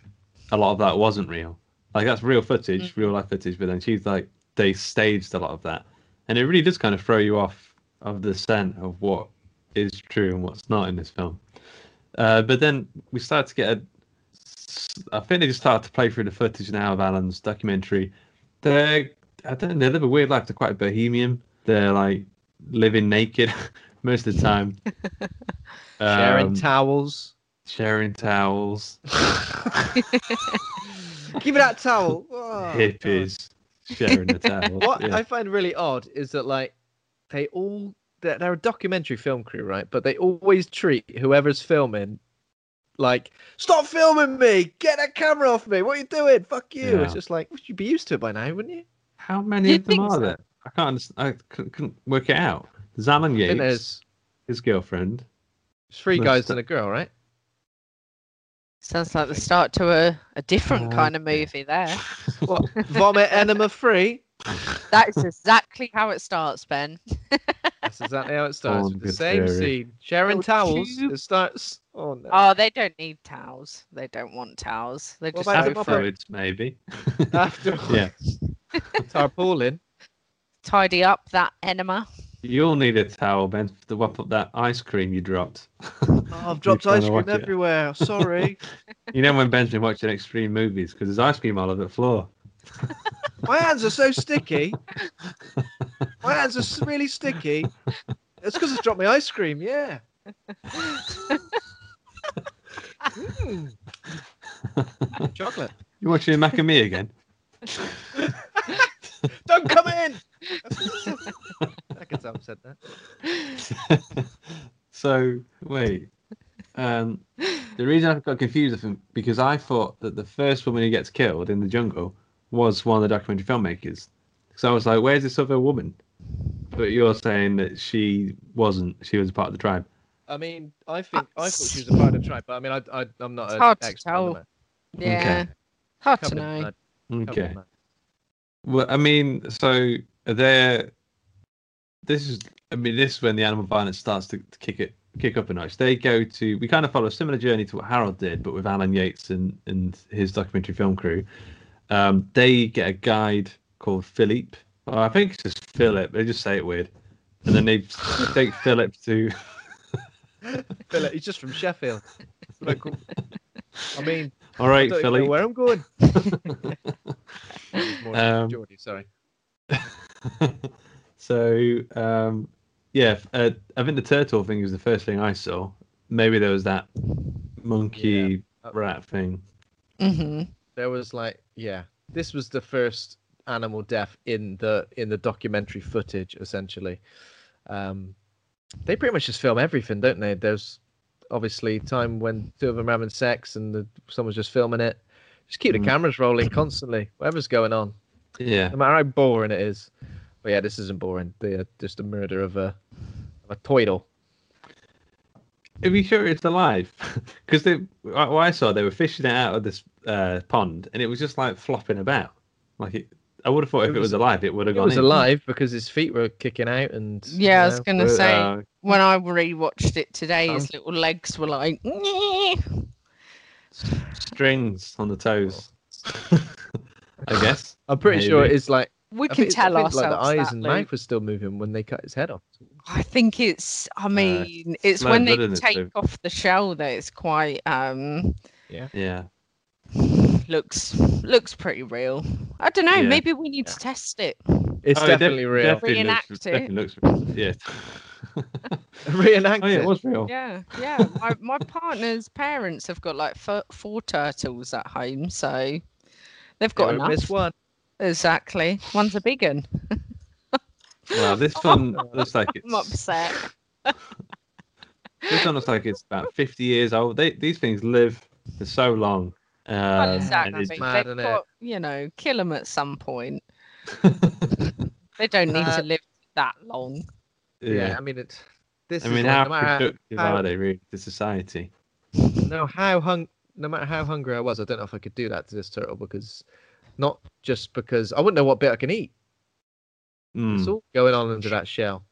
a lot of that wasn't real. Like that's real footage, real life footage. But then she's like, they staged a lot of that, and it really does kind of throw you off of the scent of what is true and what's not in this film. Uh, but then we start to get a. I think they just start to play through the footage now of Alan's documentary. They're I don't know, they live a weird life. They're quite bohemian. They're like living naked most of the time. sharing Um, towels. sharing towels, Give me that towel. Oh, hippies sharing a towel. what yeah. I find really odd is that like they all they're, they're a documentary film crew, right? But they always treat whoever's filming like stop filming me, get that camera off me. What are you doing? Fuck you. It's just like you'd be used to it by now, wouldn't you? How many You'd of them are so. there? I can't. Understand, I couldn't, couldn't work it out. There's Alan Yates, there's his girlfriend. three There's guys the- and a girl, right? Sounds like the start to a, a different Uh, kind of movie there. What vomit enema free? That is exactly how it starts, Ben. That's exactly how it starts. Oh, with the same theory. scene. Sharing Little towels. tube. It starts. Oh no. Oh, they don't need towels. They don't want towels. They just about go the for it. Afterwards, maybe. After yeah, tarpaulin. tidy up that enema. you'll need a towel, Ben, to wipe up that ice cream you dropped. Oh, I've dropped ice cream watch it. everywhere. Sorry. You know when Ben's been watching extreme movies because there's ice cream all over the floor. My hands are so sticky. My hands are really sticky. It's because I've dropped my ice cream. Yeah. Mm. Chocolate. You're watching Mac and Me again? Don't come in. Second time I've said that. so wait, um, the reason I got confused I think, because I thought that the first woman who gets killed in the jungle was one of the documentary filmmakers. So I was like, "Where's this other woman?" But you're saying that she wasn't. She was a part of the tribe. I mean, I think I thought she was a part of the tribe, but I mean, I, I I'm not It's an hard to expert on tell. Yeah. Okay. Hard to Covered know. mud, covered in Okay. Well, I mean, so there. This is. I mean, this is when the animal violence starts to, to kick it kick up a notch. They go to. We kind of follow a similar journey to what Harold did, but with Alan Yates and and his documentary film crew. Um, they get a guide called Philippe. Oh, I think it's just Philip. They just say it weird, and then they take Philip to. Philip, he's just from Sheffield. Local. I mean, all right, I right, don't even know where I'm going. Um, Geordie, sorry. So um, yeah, uh, I think the turtle thing was the first thing I saw. Maybe there was that monkey Uh, rat thing. hmm There was like, yeah, this was the first animal death in the in the documentary footage, essentially. Um, they pretty much just film everything, don't they? There's obviously time when two of them are having sex and the, someone's just filming it. Just keep the Mm. cameras rolling constantly, whatever's going on, Yeah, no matter how boring it is. But yeah, this isn't boring. They're just a murder of a of a toidle. Are you sure it's alive? Because they, what I saw, they were fishing it out of this uh, pond, and it was just like flopping about. Like it, I would have thought if It it was, was- alive, it would have gone. It was in. alive because his feet were kicking out and Yeah, I was gonna But, say uh, when I rewatched it today, his Um, little legs were like. "Nyeh." strings on the toes. I guess. I'm pretty sure it's like We I can think- I tell think, ourselves like the eyes that, and Luke. mouth was still moving when they cut his head off. I think it's. I mean, it's when they blood in it, take off the shell that it's quite um Yeah. Yeah. looks looks pretty real. I don't know. Yeah. Maybe we need to test it. It's Oh, it def- definitely real. Definitely Reenact looks, it. definitely looks yeah. Reenact oh yeah, it. it was real. Yeah, yeah. My my partner's parents have got like four, four turtles at home, so they've got Never enough. miss one. Exactly. One's a big one. Well, this one looks like I'm it's upset. this one looks like it's about 50 years old. They, these things live for so long. Um, Well, exactly. it's- mad, They've innit? got, you know, kill them at some point. They don't need Uh, to live that long. Yeah. yeah. I mean it. This I is mean, like, how no matter productive how, are they really to society? no how hung no matter how hungry I was, I don't know if I could do that to this turtle because not just because I wouldn't know what bit I can eat. Mm. It's all going on under that shell.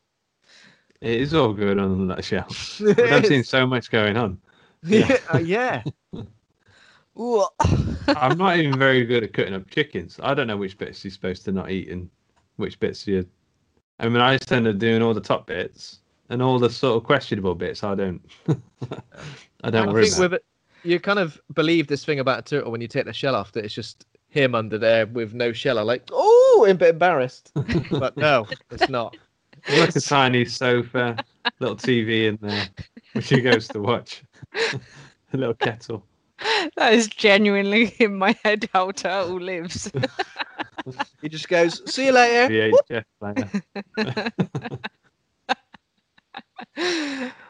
It is all going on under that shell. I've seen so much going on. yeah. uh, yeah. Ooh. I'm not even very good at cutting up chickens. I don't know which bits you're supposed to not eat and which bits you. I mean, I just end up doing all the top bits and all the sort of questionable bits. I don't. I don't I worry think about. with it, you kind of believe this thing about a turtle when you take the shell off that it's just him under there with no shell. I'm like, oh, a bit embarrassed, but no, it's not. There's like a tiny sofa, little TV in there, which he goes to watch. a little kettle. that is genuinely in my head how turtle lives. He just goes, see you later. VHS player.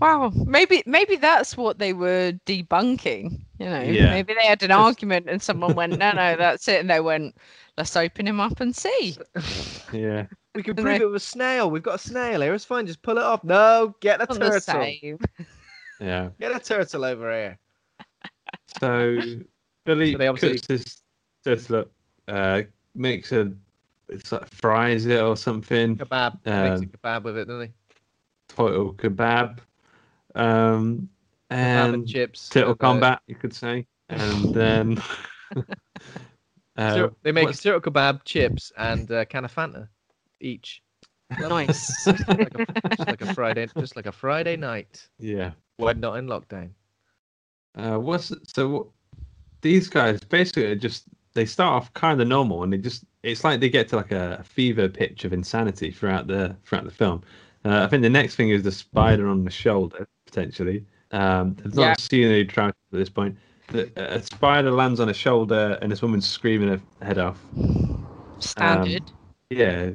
Wow, maybe maybe that's what they were debunking. You know, Yeah. maybe they had an argument and someone went, "No, no, that's it," and they went, "Let's open him up and see." Yeah. We can And prove they- it with a snail. We've got a snail here. It's fine. Just pull it off. No, get a On turtle. same. Yeah. Get a turtle over here. So Billy So they obviously- cuts this turtle up, uh, makes a, it's like fries it or something. Kebab. Makes Um, a kebab with it, doesn't he? Total kebab. Um, and and chips. turtle uh, combat, you could say. And then uh, they make what's- turtle kebab, chips, and a can of Fanta each. Nice. like, a, just like a Friday, just like a Friday night yeah. when not in lockdown. Uh, what's so? What, these guys basically are just they start off kind of normal, and they just it's like they get to like a fever pitch of insanity throughout the throughout the film. Uh, I think the next thing is the spider on the shoulder potentially. Um, I've not Yeah. seen any trout at this point. The, a spider lands on a shoulder, and this woman's screaming her head off. Standard. Yeah,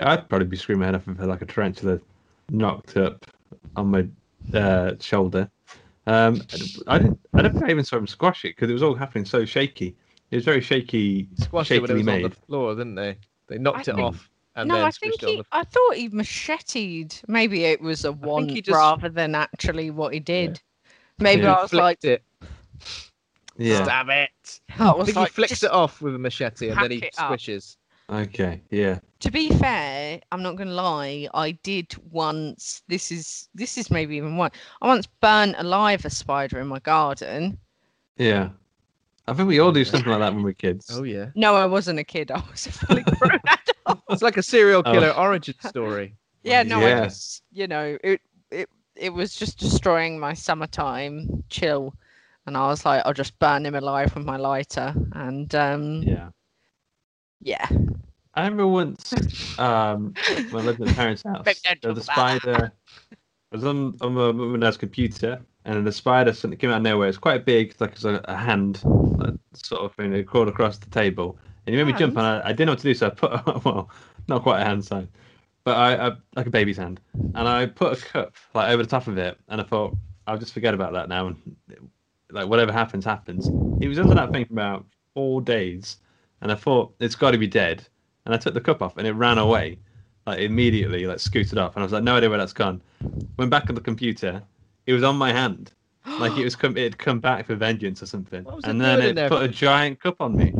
I'd probably be screaming my head off if I had like a tarantula knocked up on my uh, shoulder. Um, I didn't. I don't think I even saw him squash it because it was all happening so shaky. It was very shaky, Squashed it when it was made. on the floor, didn't they? They knocked it think- off and no, then I think squished it on he. I thought he macheted. Maybe it was a wand he just- rather than actually what he did. Maybe Yeah. I was like, it. Yeah. Stab it. I I was think like, he flicks it off with a machete and then he hack up. squishes. Okay. Yeah. to be fair, I'm not gonna lie. I did once. This is this is maybe even one. I once burnt alive a spider in my garden. Yeah. I think we all do something like that when we're kids. Oh yeah. No, I wasn't a kid. I was a fully grown adult. It's like a serial Oh. killer origin story. Yeah, no, I just you know it it it was just destroying my summertime chill, and I was like, I'll just burn him alive with my lighter, and um Yeah. yeah. I remember once um, when I lived at my parents' house, Maybe don't there was a about that. spider. I was on, on my mum and dad's computer, and the spider suddenly came out of nowhere. It's quite big, it's like it's a, a hand, like, sort of thing. It crawled across the table, and it made me oh, jump, and I, I didn't know what to do, so I put well, not quite a hand sign, but I, I like a baby's hand, and I put a cup like over the top of it, and I thought I'll just forget about that now, and like whatever happens, happens. It was under that thing for about four days, and I thought it's got to be dead. And I took the cup off, and it ran away, like immediately, like scooted off. And I was like, no idea where that's gone. Went back on the computer, it was on my hand, like it was come, it had come back for vengeance or something. What was it And then it there? put a giant cup on me.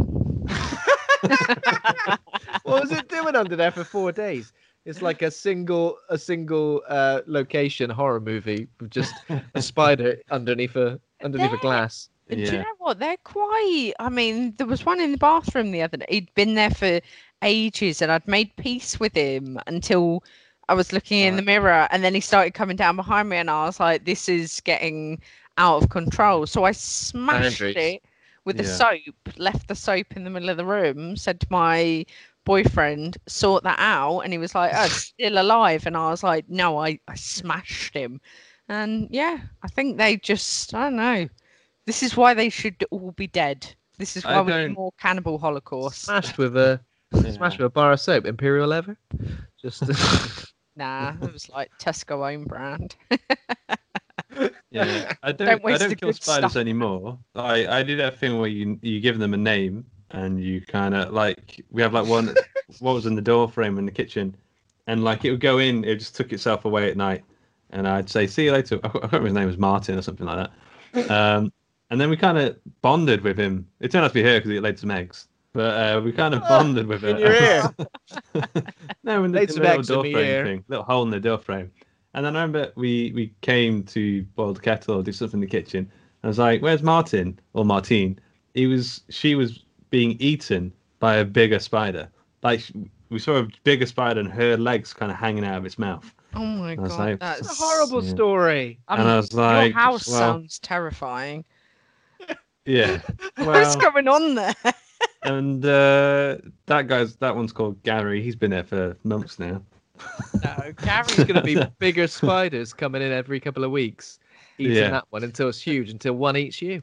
what was it doing under there for four days? It's like a single a single uh, location horror movie with just a spider underneath a underneath a There- glass. Do you know what? They're quite. I mean, there was one in the bathroom the other day. He'd been there for ages, and I'd made peace with him until I was looking in the mirror, and then he started coming down behind me, and I was like, "This is getting out of control." So I smashed it with the Yeah. soap, left the soap in the middle of the room, said to my boyfriend, sort that out. And he was like, oh, still alive. And I was like, no, I, I smashed him. And yeah, I think they just, I don't know. This is why they should all be dead. This is I why we need more cannibal holocaust. Smashed with a smashed with a bar of soap, Imperial leather. Just Nah, it was like Tesco own brand. Yeah, I don't. Don't I don't kill spiders stuff. anymore. I I do that thing where you you give them a name and you kind of like we have like one what was in the door frame in the kitchen, and like it would go in, it just took itself away at night, and I'd say see you later. I can't remember his name was Martin or something like that. Um, and then we kind of bonded with him. It turned out to be her because he laid some eggs. But uh, we kind of bonded with it. in your ear. no, in the, in the little eggs in door frame ear. thing, little hole in the door frame. And then I remember we we came to boil the kettle or do something in the kitchen. I was like, "Where's Martin or Martine?" He was she was being eaten by a bigger spider. Like we saw a bigger spider and her legs kind of hanging out of its mouth. Oh my god, like, that's a horrible Yeah. story. I and mean, I was like, your house well, sounds terrifying. Yeah. What's going on there? And uh, that guy's that one's called Gary. He's been there for months now. No, Gary's going to be bigger spiders coming in every couple of weeks, eating Yeah. that one until it's huge, until one eats you.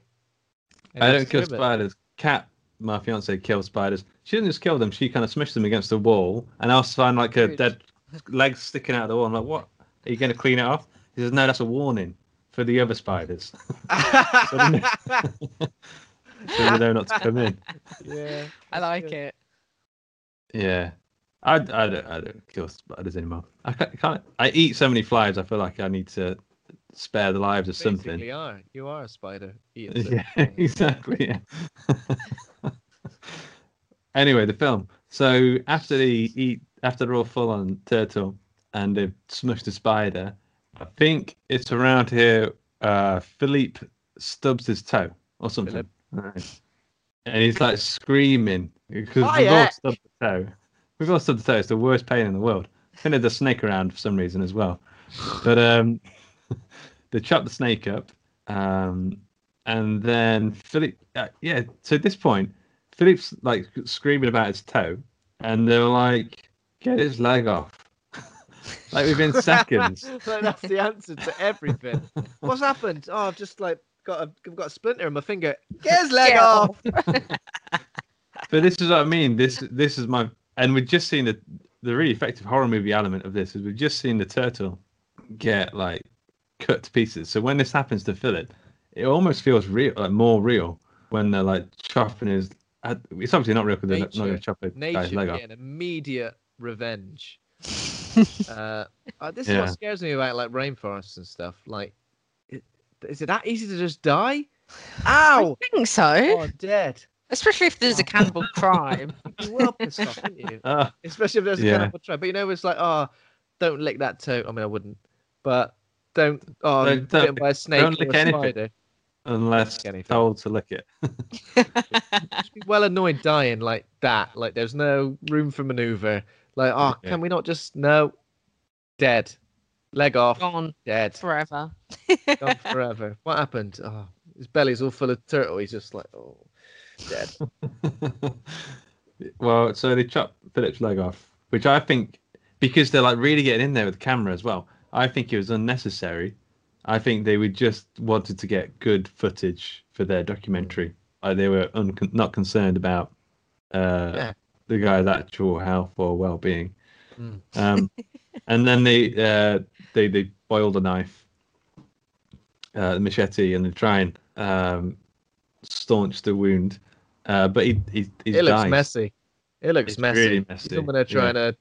I don't kill spiders. Cat, my fiance, kills spiders. She doesn't just kill them. She kind of smashes them against the wall, and I also find like a dead leg sticking out of the wall. I'm like, what? Are you going to clean it off? He says, no, that's a warning for the other spiders, so they know, so they know not to come in. yeah. I like it. Yeah, I, I don't I don't kill spiders anymore. I can't, can't. I eat so many flies. I feel like I need to spare the lives of something. Basically are. You are a spider. Yeah, exactly. Yeah. anyway, the film. So after they eat, after they're all full on turtle and they've smushed the spider, I think it's around here. Uh, Philippe stubs his toe or something, Philip. And he's like screaming because Oh, we've all yeah. stubbed the toe. We've all stubbed the toe. It's the worst pain in the world. I think there's a snake around for some reason as well, but um, they chop the snake up. Um, and then Philip, uh, yeah. So at this point, Philip's like screaming about his toe, and they're like, "Get his leg off!" like within seconds. like that's the answer to everything. What's happened? Oh, I've just like got a I've got a splinter in my finger. Get his leg Get off. But this is what I mean. This this is my, and we've just seen the the really effective horror movie element of this is we've just seen the turtle get like cut to pieces. So when this happens to Philip, it almost feels real, like more real when they're like chopping his. uh, It's obviously not real because they're not going to Nature, chop a guy's leg off. getting immediate revenge. uh, uh, this is Yeah. what scares me about like rainforests and stuff. Like, it, is it that easy to just die? Ow! I think so. Oh, dead. Especially if there's a cannibal tribe. You will piss off, wouldn't you? Ah, Especially if there's a Yeah. cannibal tribe. But you know, it's like, oh, don't lick that toe. I mean, I wouldn't, but don't. Oh, Don't- I'm bitten don't- by a snake don't or lick a anything. spider. unless anything. told to lick it. Just be well annoyed dying like that. Like there's no room for maneuver. Like, oh, Yeah. can we not just no? Dead. Leg off. Gone Dead. forever. Gone forever. What happened? Oh, his belly's all full of turtle. He's just like, oh, dead. well, so they chop Philip's leg off, which I think because they're like really getting in there with the camera as well. I think it was unnecessary. I think they would just wanted to get good footage for their documentary. Like they were un- not concerned about uh, Yeah. the guy's actual health or well-being. Mm. Um, and then they uh, they they boil the knife, uh, the machete, and they try and um, staunch the wound. Uh, but he he, he it looks messy. It looks It's messy. really messy, Someone are yeah. trying to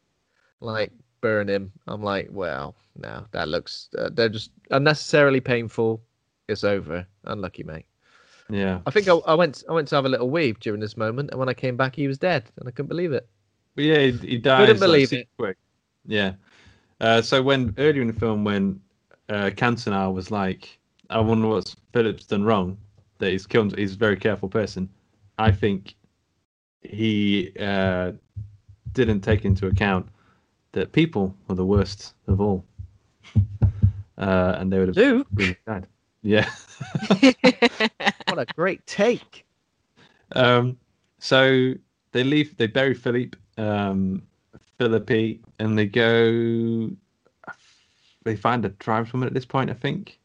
like burn him. I'm like, well, no, that looks. Uh, they're just unnecessarily painful. It's over. Unlucky, mate. Yeah. I think I, I went. I went to have a little wee during this moment, and when I came back, he was dead, and I couldn't believe it. But yeah, he, he dies. like, believe super it. Quick. Yeah. Uh, so when earlier in the film, when uh, Cantona was like, "I wonder what Philip's done wrong," that he's killed. He's a very careful person. I think he uh, didn't take into account that people are the worst of all, uh, and they would have Do really died. Yeah. what a great take. Um, so they leave. They bury Philippe, um, Philippi, and they go. They find a tribeswoman at this point, I think,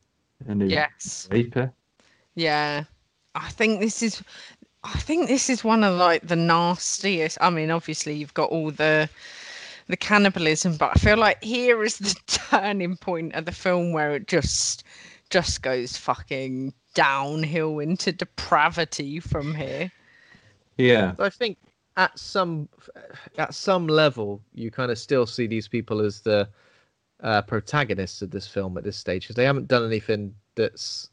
and Yes. rape. Yeah. I think this is I think this is one of like the nastiest. I mean, obviously you've got all the the cannibalism, but I feel like here is the turning point of the film where it just just goes fucking downhill into depravity from here. Yeah. I think at some at some level you kind of still see these people as the uh, protagonists of this film at this stage because they haven't done anything that's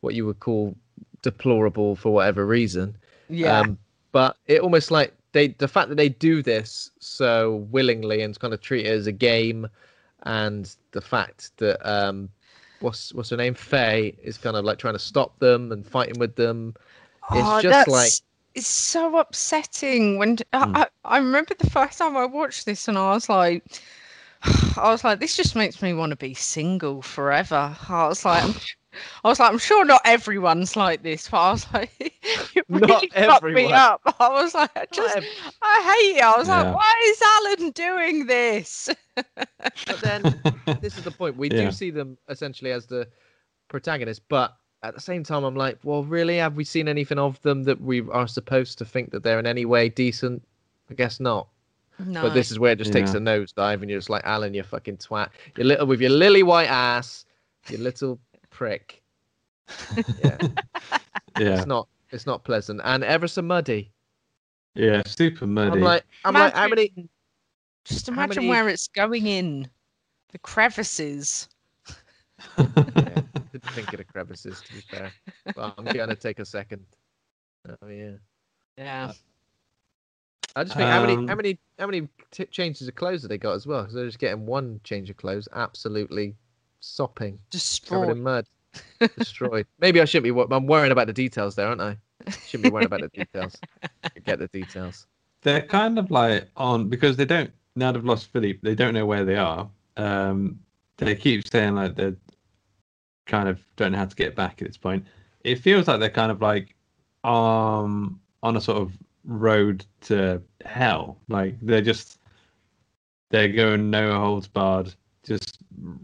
what you would call deplorable for whatever reason. Yeah. Um, but it almost like they the fact that they do this so willingly and kind of treat it as a game, and the fact that um, what's what's her name Faye is kind of like trying to stop them and fighting with them. It's Oh, just like it's so upsetting when I, I, I remember the first time I watched this and I was like I was like this just makes me want to be single forever. I was like I'm, was like I'm sure not everyone's like this, but I was like it Not really fucked me up. I was like I just I hate it. I was Yeah. like why is Alan doing this? But then this is the point. We Yeah. do see them essentially as the protagonist, but at the same time, I'm like, well, really, have we seen anything of them that we are supposed to think that they're in any way decent? I guess not. No. But this is where it just takes a nosedive, and you're just like, Alan, you fucking twat, you little with your lily white ass, you little prick. Yeah, Yeah. it's not, it's not pleasant, and ever so muddy. Yeah. Super muddy. I'm like, I'm like, how many? Just imagine many- where it's going in. The crevices. Didn't think of the crevices, to be fair. But I'm gonna take a second. Oh yeah. Yeah. I just think how many Um, how many how many t- changes of clothes have they got as well? Because they're just getting one change of clothes, absolutely sopping, covered Destroyed. in mud, destroyed. Maybe I shouldn't be. wor- I'm worrying about the details there, aren't I? Shouldn't be worrying about the details. Get the details. they're kind of like on because they don't now they've lost Philippe. They don't know where they are. Um, they keep saying like they're kind of don't know how to get back at this point. It feels like they're kind of like um on a sort of road to hell. Like they're just they're going no holds barred, just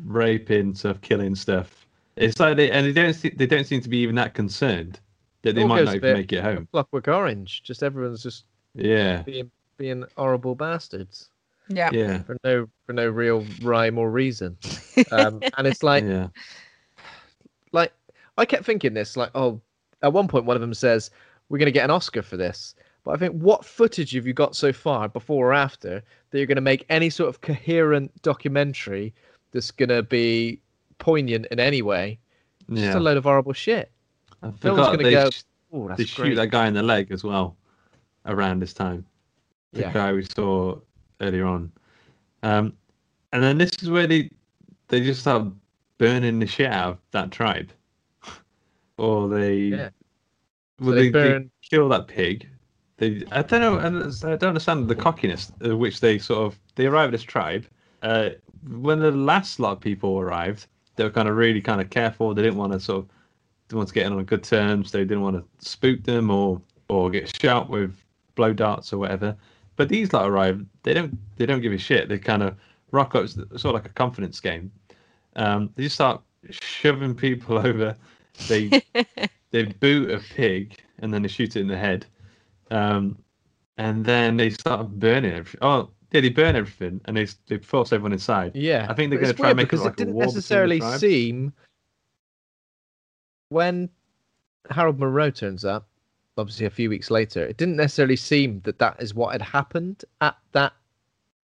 raping stuff, killing stuff. It's like they and they don't se- they don't seem to be even that concerned that they might goes not even make it home. Clockwork Orange. Just everyone's just Yeah, being being horrible bastards Yeah. yeah, for no for no real rhyme or reason. Um, and it's like yeah. I kept thinking this, like, oh, at one point one of them says, We're gonna get an Oscar for this. But I think what footage have you got so far, before or after, that you're gonna make any sort of coherent documentary that's gonna be poignant in any way? It's Just a load of horrible shit. I No one's forgot gonna they, go, sh- Oh, that's they shoot that guy in the leg as well around this time. The Yeah. guy we saw earlier on. Um, and then this is where they they just start burning the shit out of that tribe. Or they Yeah. well, So they they, they kill that pig. They I don't know don't I don't understand the cockiness at which they sort of they arrive at this tribe. Uh, when the last lot of people arrived, they were kind of really kind of careful. They didn't want to sort of didn't want to get in on good terms. They didn't want to spook them or or get shot with blow darts or whatever. But these lot arrive. They don't they don't give a shit. They kind of rock up. It's sort of like a confidence game. Um, they just start shoving people over. They they boot a pig and then they shoot it in the head. Um, and then they start burning everything. Oh, yeah, they burn everything and they they force everyone inside. Yeah. I think they're going to try and weird make it because like it didn't a war between the necessarily seem when Harold Monroe turns up, obviously a few weeks later, it didn't necessarily seem that that is what had happened at that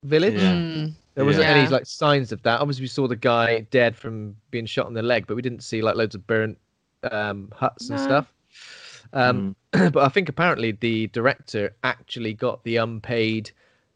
village. Yeah. Mm, There wasn't Yeah. any like signs of that. Obviously, we saw the guy dead from being shot in the leg, but we didn't see like loads of burnt um, huts and No. stuff. Um, Mm. but I think apparently the director actually got the unpaid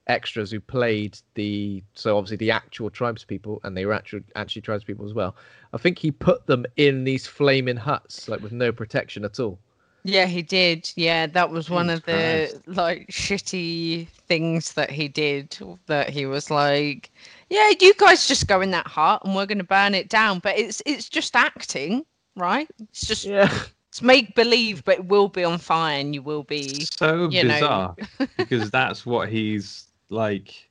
extras who played the so obviously the actual tribes people and they were actual actually tribes people as well. I think he put them in these flaming huts like with no protection at all. Yeah, he did. Yeah, that was one Jesus of the like shitty things that he did. That he was like, "Yeah, you guys just go in that hut and we're going to burn it down." But it's it's just acting, right? It's just Yeah. It's make believe, but it will be on fire, and you will be So you know. bizarre because that's what he's like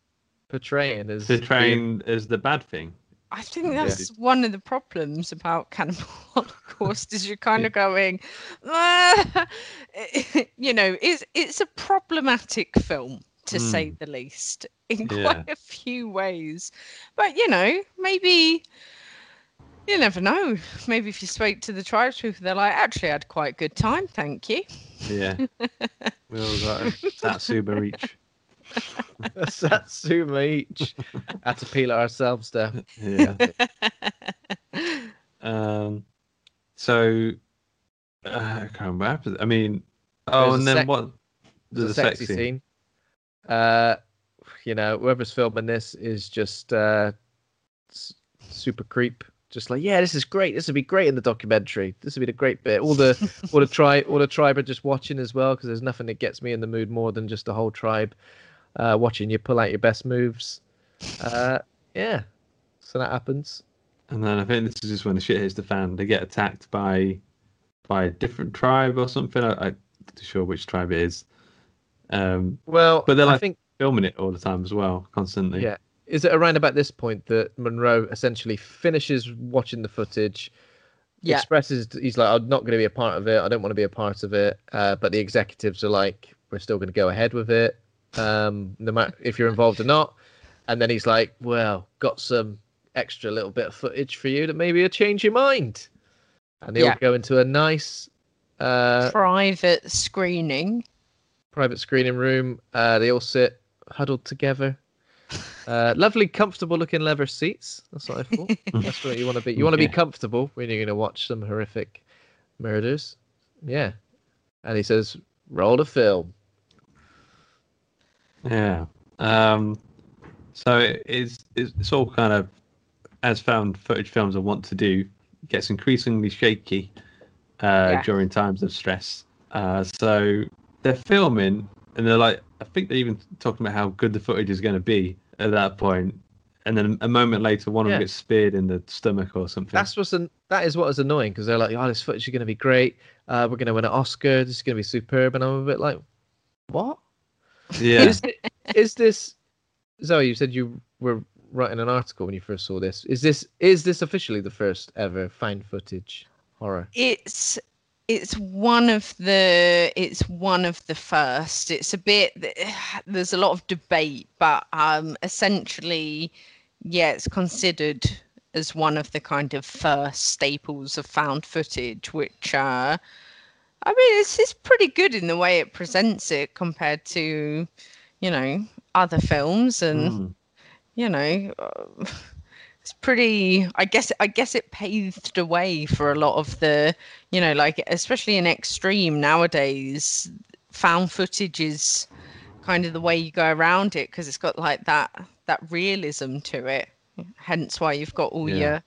Portraying as portraying as the bad thing. I think that's one of the problems about Cannibal Holocaust is you're kind of going, "Ah," you know, it's it's a problematic film to say Mm. the least in Yeah. quite a few ways. But you know, maybe you never know. Maybe if you spoke to the tribes people, they're like, actually, I had quite a good time, thank you. Yeah. we all got a Satsuba each. Satsuma each. Had to peel it ourselves there. Yeah. Um. So uh, I can't remember. what happened. I mean, oh, There's and then sec- what? There's The a sexy scene. Uh, you know, whoever's filming this is just uh, s- super creep. Just like, yeah, this is great. This would be great in the documentary. This would be the great bit. All the all the tribe, all the tribe are just watching as well because there's nothing that gets me in the mood more than just the whole tribe uh, watching you pull out your best moves. Uh, yeah, so that happens. And then I think this is just when the shit hits the fan. They get attacked by by a different tribe or something. I, I'm not sure which tribe it is. Um, Well, but they're I like think filming it all the time as well, constantly. Yeah. Is it around about this point that Monroe essentially finishes watching the footage? Yeah. Expresses he's like, I'm not going to be a part of it. I don't want to be a part of it. Uh, but the executives are like, we're still going to go ahead with it, um, no matter if you're involved or not. And then he's like, well, got some extra little bit of footage for you that maybe will change your mind. And they Yeah. all go into a nice uh, Private screening. private screening room. Uh, they all sit huddled together. Uh, lovely, comfortable looking leather seats. That's what I thought. That's what you want to be. You want to be comfortable when you're going to watch some horrific murders. Yeah. And he says, roll the film. Yeah. Um, so it- it's it's all kind of as found footage films are want to do. Gets increasingly shaky uh, Yeah. during times of stress. Uh, so they're filming, and they're like, I think they're even talking about how good the footage is going to be at that point. And then a moment later, one of them gets speared in the stomach or something. That's what's an, that is what is annoying because they're like, oh, this footage is going to be great. Uh, we're going to win an Oscar. This is going to be superb. And I'm a bit like, what? yeah. Is, thi- is this Zoe? You said you were writing an article when you first saw this. Is this is this officially the first ever found footage horror? it's it's one of the it's one of the first it's a bit there's a lot of debate but um essentially yeah it's considered as one of the kind of first staples of found footage which uh i mean it's, it's pretty good in the way it presents it compared to you know other films and Mm. you know uh, it's pretty i guess i guess it paved the way for a lot of the you know like especially in extreme nowadays found footage is kind of the way you go around it because it's got like that that realism to it hence why you've got all Yeah. your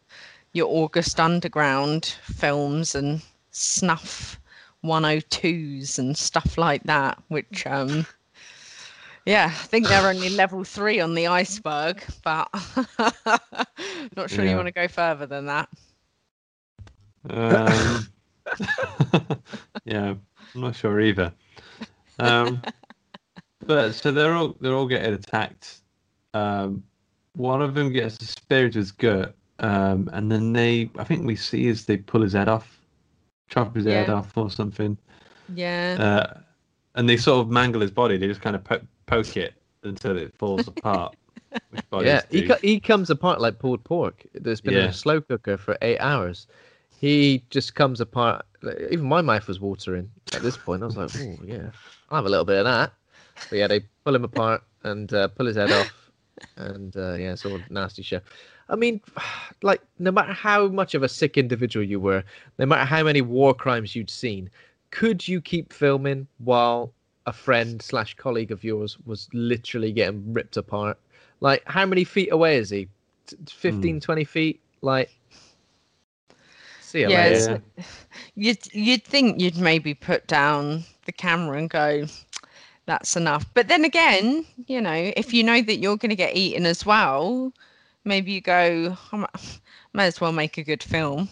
your august underground films and snuff 102s and stuff like that which um yeah, I think they're only level three on the iceberg, but not sure you want to go further than that. Um, yeah, I'm not sure either. Um, but so they're all they're all getting attacked. Um, one of them gets a spear to his gut, um, and then they I think we see as they pull his head off, chop his head off or something. Yeah. Uh, and they sort of mangle his body. They just kind of po- poke it until it falls apart. yeah, he co- he comes apart like pulled pork. There's been in Yeah. a slow cooker for eight hours. He just comes apart. like, Even my mouth was watering at this point. I was like, oh yeah, I'll have a little bit of that. But yeah, they pull him apart and uh, pull his head off, and uh, yeah, it's all a nasty show. I mean, like no matter how much of a sick individual you were, no matter how many war crimes you'd seen, could you keep filming while a friend slash colleague of yours was literally getting ripped apart? Like, how many feet away is he? T- 15, hmm. 20 feet? Like, see you yeah, later. it's- you'd you'd think you'd maybe put down the camera and go, that's enough. But then again, you know, if you know that you're going to get eaten as well, maybe you go, I might, might as well make a good film.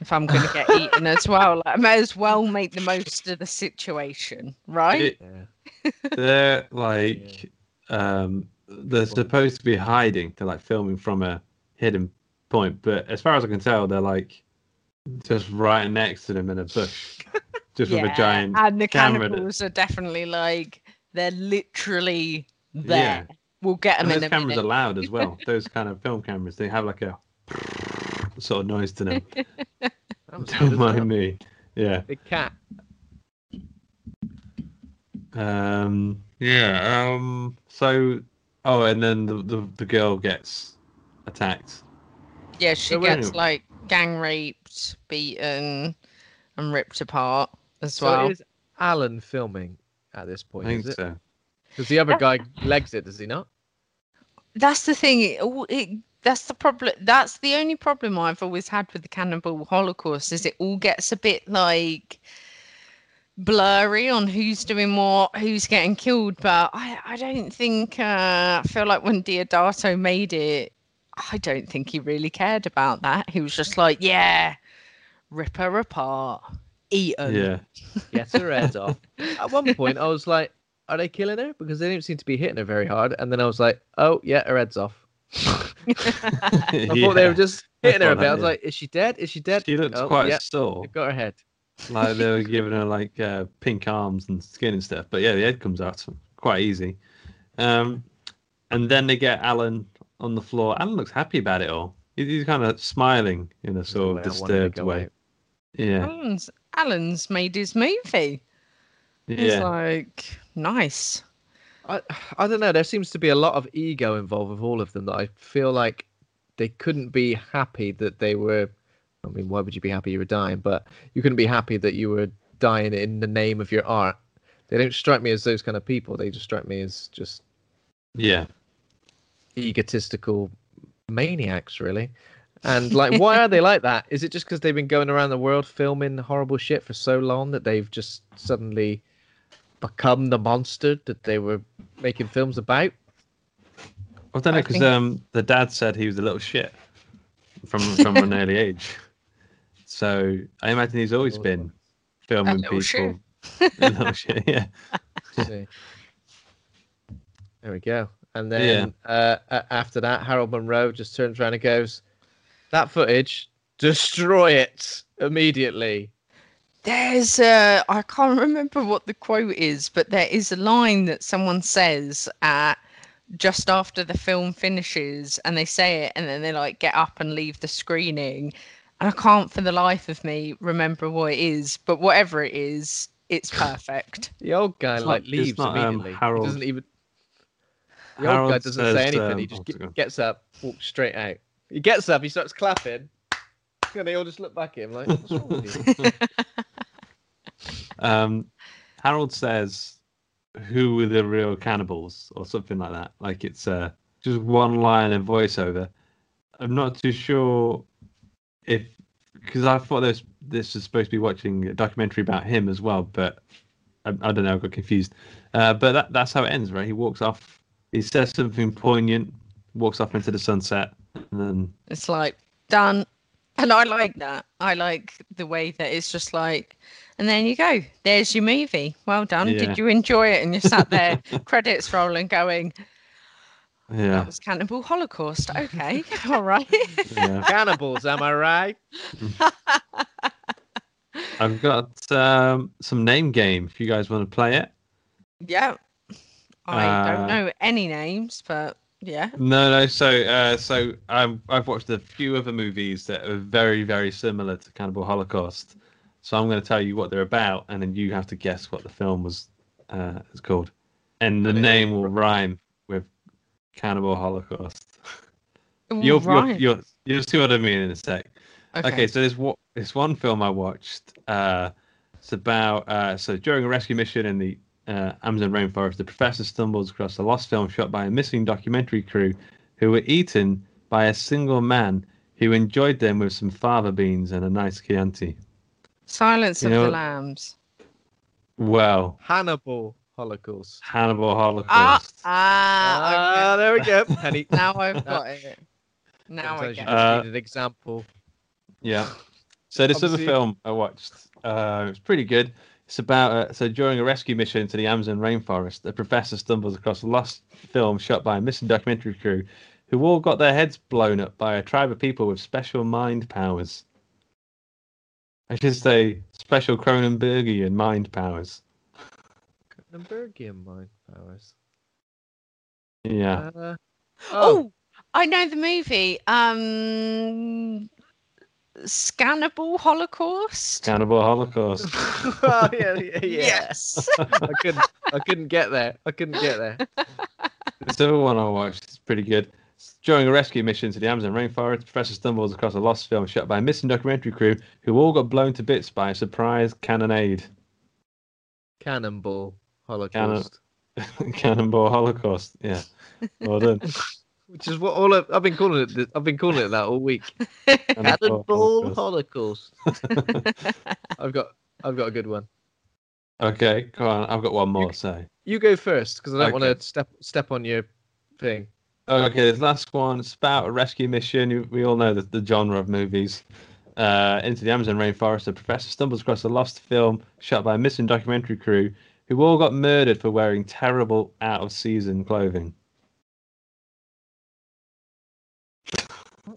If I'm going to get eaten as well. Like, I may as well make the most of the situation, right? It- they're like um they're supposed to be hiding they're like filming from a hidden point but as far as i can tell they're like just right next to them in a bush just with a giant and the camera that- cannibals are definitely like they're literally there. Yeah. We'll get them and in those a cameras minute. are loud as well those kind of film cameras they have like a sort of noise to them That was good don't as well. mind me yeah Big cat. Um. Yeah. Um. So. Oh, and then the the, the girl gets attacked. Yeah, she So wait- gets like gang raped, beaten, and ripped apart as So well. is Alan filming at this I point? think is it? so. Because the other guy legs it, does he not? That's the thing. It, it, that's the problem. That's the only problem I've always had with the Cannibal Holocaust is it all gets a bit like blurry on who's doing what, who's getting killed. But I, I don't think. Uh, I feel like when Deodato made it, I don't think he really cared about that. He was just like, yeah, rip her apart, eat her. Yeah. Get her head off. At one point, I was like, "Are they killing her?" Because they didn't seem to be hitting her very hard. And then I was like, "Oh yeah, her head's off." I thought they were just hitting her a thought bit. I was like, "Is she dead? Is she dead?" She looks Oh, quite yeah, sore. they've got her head. like they were giving her like uh, pink arms and skin and stuff. But yeah, the head comes out quite easy. Um, and then they get Alan on the floor. Alan looks happy about it all. He's kind of smiling in a sort of way I wanted to disturbed way. out. Yeah, Alan's, Alan's made his movie. He's yeah. like, nice. I I don't know. There seems to be a lot of ego involved with all of them that I feel like they couldn't be happy that they were. I mean, why would you be happy you were dying? But you couldn't be happy that you were dying in the name of your art. They don't strike me as those kind of people. They just strike me as just yeah. egotistical maniacs, really. And like, why are they like that? Is it just because they've been going around the world filming horrible shit for so long that they've just suddenly become the monster that they were making films about? I don't know because think- um, the dad said he was a little shit from from an early age. So I imagine he's always been filming little people. shit. a little shit, yeah. see. There we go. And then uh, after that, Harold Monroe just turns around and goes, "That footage, destroy it immediately." There's uh I can't remember what the quote is, but there is a line that someone says at just after the film finishes and they say it and then they like get up and leave the screening. And I can't for the life of me remember what it is, but whatever it is, it's perfect. The old guy It's like not- leaves not, um, immediately. Harold- He doesn't even. The old guy doesn't say says, anything. he um, just oh, ge- sorry. gets up, walks straight out. He gets up, he starts clapping, and they all just look back at him like, "What's wrong with you?" Um, Harold says, "Who were the real cannibals?" or something like that. Like it's uh, just one line of voiceover. I'm not too sure if because I thought this this was supposed to be watching a documentary about him as well, but I, I don't know. I got confused. Uh, but that, that's how it ends, right? He walks off. He says something poignant, walks off into the sunset, and then It's like done. And I like that. I like the way that it's just like, and then you go. There's your movie. Well done. Yeah. Did you enjoy it? And you're sat there, credits rolling, going, yeah, that was Cannibal Holocaust. Okay, all right. yeah. Cannibals, am I right? I've got um, some name game. If you guys want to play it. yeah. I Uh, don't know any names, but yeah. No, no. So, uh, so I've I've watched a few other movies that are very, very similar to Cannibal Holocaust. So I'm going to tell you what they're about, and then you have to guess what the film was uh, is called, and the name will rhyme with Cannibal Holocaust. You'll, you'll, you'll you'll see what I mean in a sec. okay. Okay, so there's what this one film I watched. Uh, it's about uh, so during a rescue mission in the uh, Amazon rainforest, the professor stumbles across a lost film shot by a missing documentary crew who were eaten by a single man who enjoyed them with some fava beans and a nice Chianti. Silence you of know the Lambs. Well, Hannibal Holocaust. Hannibal Ah, Holocaust. ah, Ah, there we go. Penny. now I've got it. Now I Sometimes you get just it. Uh, need an example. Yeah. So this other Obviously- film I watched, uh, it was pretty good. It's about uh, so during a rescue mission to the Amazon rainforest, a professor stumbles across a lost film shot by a missing documentary crew, who all got their heads blown up by a tribe of people with special mind powers. I should say special Cronenbergian mind powers. Cronenbergian mind powers. Yeah. Uh, Oh, I know the movie. Um, Scannable Holocaust. Scannable Holocaust. oh yeah, yeah, yeah. Yes. I couldn't. I couldn't get there. I couldn't get there. This other one I watched is pretty good. During a rescue mission to the Amazon rainforest, Professor stumbles across a lost film shot by a missing documentary crew who all got blown to bits by a surprise cannonade. Cannonball Holocaust. Cannonball Holocaust. Yeah. Well done. Which is what all I've, I've been calling it. I've been calling it that all week. Cannonball Holocaust. I've got. I've got a good one. Okay, go on. I've got one more. To say. You go first because I don't want to step step on your thing. Okay, this last one. It's about a rescue mission. We all know the, the genre of movies. Uh, into the Amazon rainforest, a professor stumbles across a lost film shot by a missing documentary crew who all got murdered for wearing terrible, out of season clothing.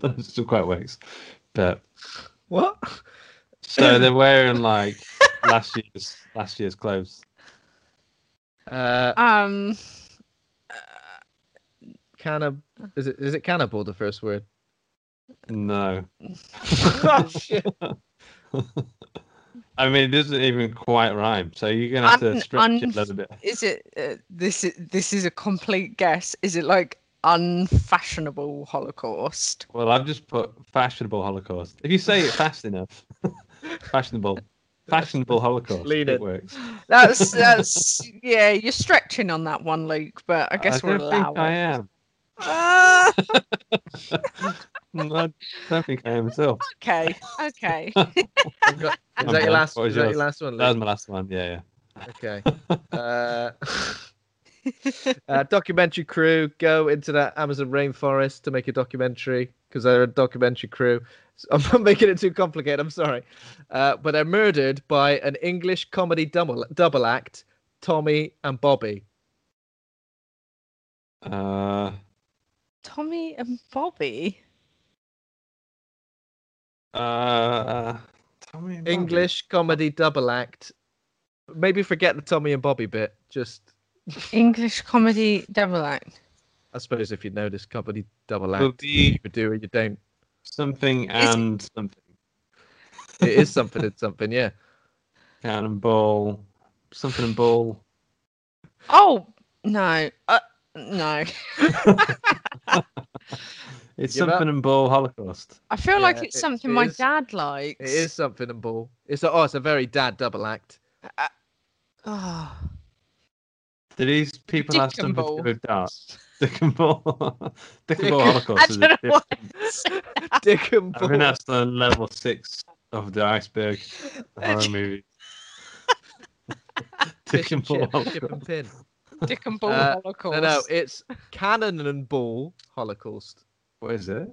That still quite works. But What? so they're wearing like last year's last year's clothes. Uh, Um, cannib. Is it? Is it cannibal? The first word. No. oh shit! I mean, it doesn't even quite rhyme. So you're gonna have to Un- stretch it a little bit. is it? Uh, this is this is a complete guess. Is it like unfashionable Holocaust? Well, I've just put fashionable Holocaust. If you say it fast enough, fashionable, fashionable Holocaust, Lean it it. works. That's that's yeah. You're stretching on that one, Luke. But I guess I we're don't allow I am. Ah, I don't think I am myself. okay, okay. I've got, is that your last? What was Is that your last one? That was Luke? my last one. Yeah, yeah. Okay. Uh, uh, documentary crew go into that Amazon rainforest to make a documentary because they're a documentary crew. So I'm not making it too complicated. I'm sorry, uh, but they're murdered by an English comedy double double act, Tommy and Bobby. Uh, Tommy and Bobby. uh, Tommy and Bobby. English comedy double act. Maybe forget the Tommy and Bobby bit. Just English comedy double act. I suppose if you know this comedy double act, Will you do or you don't. something Is- and something. It is something. and something. Yeah. Cannonball, something and ball. Oh no, uh, no. It's Give up. something and ball Holocaust. I feel like Yeah, it's it- something it my is- dad likes. It is something and ball. It's a, oh, it's a very dad double act. Uh, uh, oh, Do these people have Dick and something to ball. do with darts? Dick and ball. Dick and Dick- ball I Holocaust is a don't know why. different. I said. Dick and I ball. think that's the level six of the iceberg horror movie. Dick Fish and ball. chip, chip and pin. Dick and Ball Uh, Holocaust. No, no, it's cannon and ball Holocaust. What is it?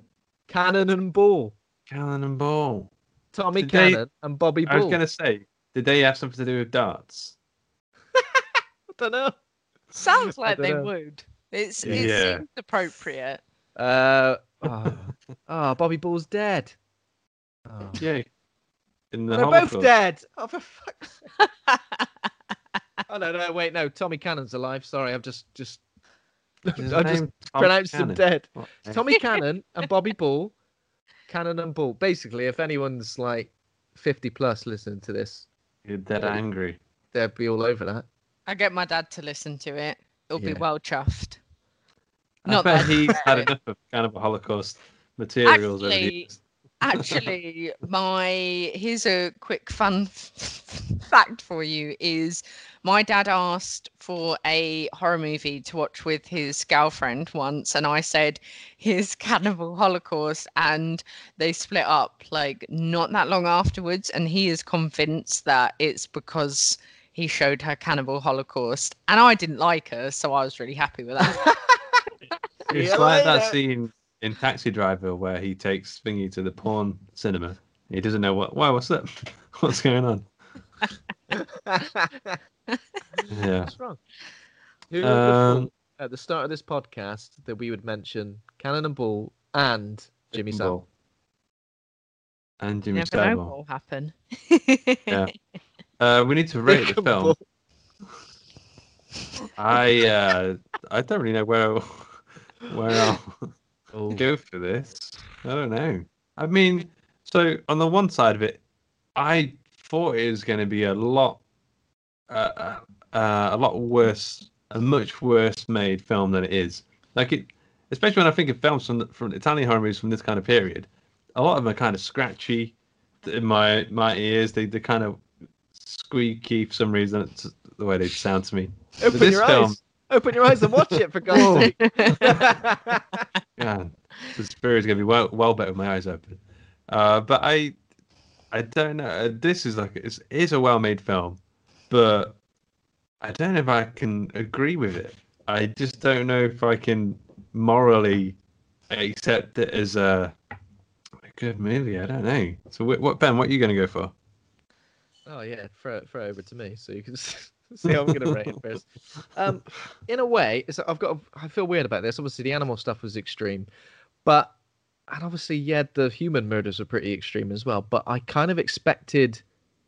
Cannon and ball. Cannon and ball. Tommy Did they- Cannon and Bobby Ball. I was going to say, did they have something to do with darts? I don't know. Sounds like they know. would. It's Yeah. it seems appropriate. Uh, oh, oh, Bobby Ball's dead. Oh. Yeah. In the They're Holocaust. both dead. Oh, for fuck's Oh no, no, wait, no. Tommy Cannon's alive. Sorry, I've just just His I just Tom pronounced him Cannon. dead. What? Tommy Cannon and Bobby Ball. Cannon and Ball. Basically, if anyone's like 50 plus listening to this, You're dead angry. they'd be all over that. I get my dad to listen to it. He'll be well chuffed. I Not bet that he's had enough of kind of Holocaust materials Actually, years. Actually, my here's a quick fun fact for you is my dad asked for a horror movie to watch with his girlfriend once and I said here's Cannibal Holocaust and they split up like not that long afterwards and he is convinced that it's because he showed her Cannibal Holocaust and I didn't like her so I was really happy with that. It's like that scene in Taxi Driver where he takes Thingy to the porn cinema He doesn't know what. Why? What's up? What's going on? Yeah. What's wrong? Who Um, at the start of this podcast that we would mention Cannon and Ball and Jimmy Savile? Ball. And Jimmy Never know what will happen. Yeah. Uh, we need to rate the film. I uh, I don't really know where where I'll Oh. go for this. I don't know. I mean, so on the one side of it, I thought it was going to be a lot uh, uh, a lot worse, a much worse made film than it is. Like it, especially when I think of films from the, from Italian horror movies from this kind of period. A lot of them are kind of scratchy in my my ears. They they kind of squeaky for some reason. It's the way they sound to me. But Open this your film, eyes. Open your eyes and watch it for God's sake. yeah, the spirit's gonna be well well better with my eyes open. Uh, but I, I don't know. Uh, This is like it's, it is a well-made film, but I don't know if I can agree with it. I just don't know if I can morally accept it as a, a good movie. I don't know. So what, what Ben? What are you gonna go for? Oh yeah, throw it, throw it over to me so you can s- see how I'm going to rate it first. Um, in a way, it's, I've got. I feel weird about this. Obviously, the animal stuff was extreme, but and obviously, yeah, the human murders are pretty extreme as well. But I kind of expected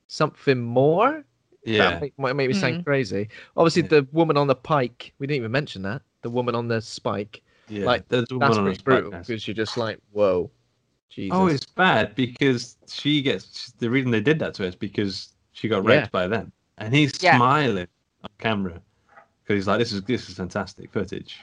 something more. Yeah. that might make me sound Mhm. crazy. Obviously, the woman on the pike. We didn't even mention that. The woman on the spike. Yeah, like there's a that's woman on pretty brutal because you're just like, whoa, Jesus. Oh, it's bad because she gets the reason they did that to her is because she got raped Yeah. by them, and he's Yeah. smiling on camera because he's like, "This is this is fantastic footage,"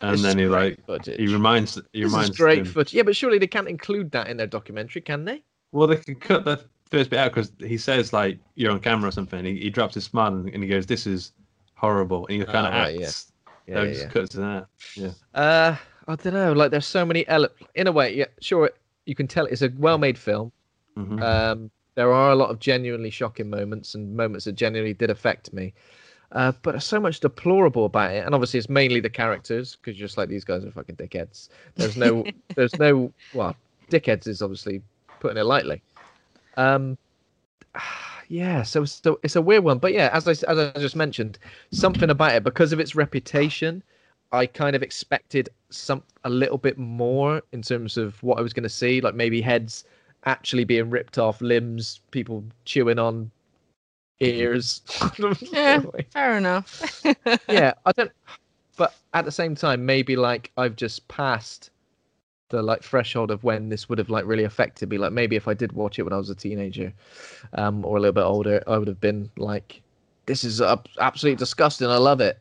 and This then he like footage. he reminds he This reminds is great them- footage. Yeah, but surely they can't include that in their documentary, can they? Well, they can cut the first bit out because he says like you're on camera or something. He, he drops his smile and, and he goes, "This is horrible," and he kind of Ah, right, yeah. acts. Yeah, so yeah, just yeah. cuts to that. Yeah. Uh, I don't know. Like, there's so many ele- In a way, yeah, sure. You can tell it's a well-made film. Mhm. Um, there are a lot of genuinely shocking moments and moments that genuinely did affect me. Uh, but there's so much deplorable about it, and obviously it's mainly the characters because you're just like these guys are fucking dickheads. There's no, there's no, well, dickheads is obviously putting it lightly. Um, yeah, so it's, so it's a weird one, but yeah, as I as I just mentioned, something about it because of its reputation, I kind of expected some a little bit more in terms of what I was going to see, like maybe heads actually being ripped off, limbs, people chewing on ears. Yeah, fair enough. yeah, I don't. But at the same time, maybe like I've just passed the like threshold of when this would have like really affected me. Like maybe if I did watch it when I was a teenager, um, or a little bit older, I would have been like, "This is ab- absolutely disgusting. I love it."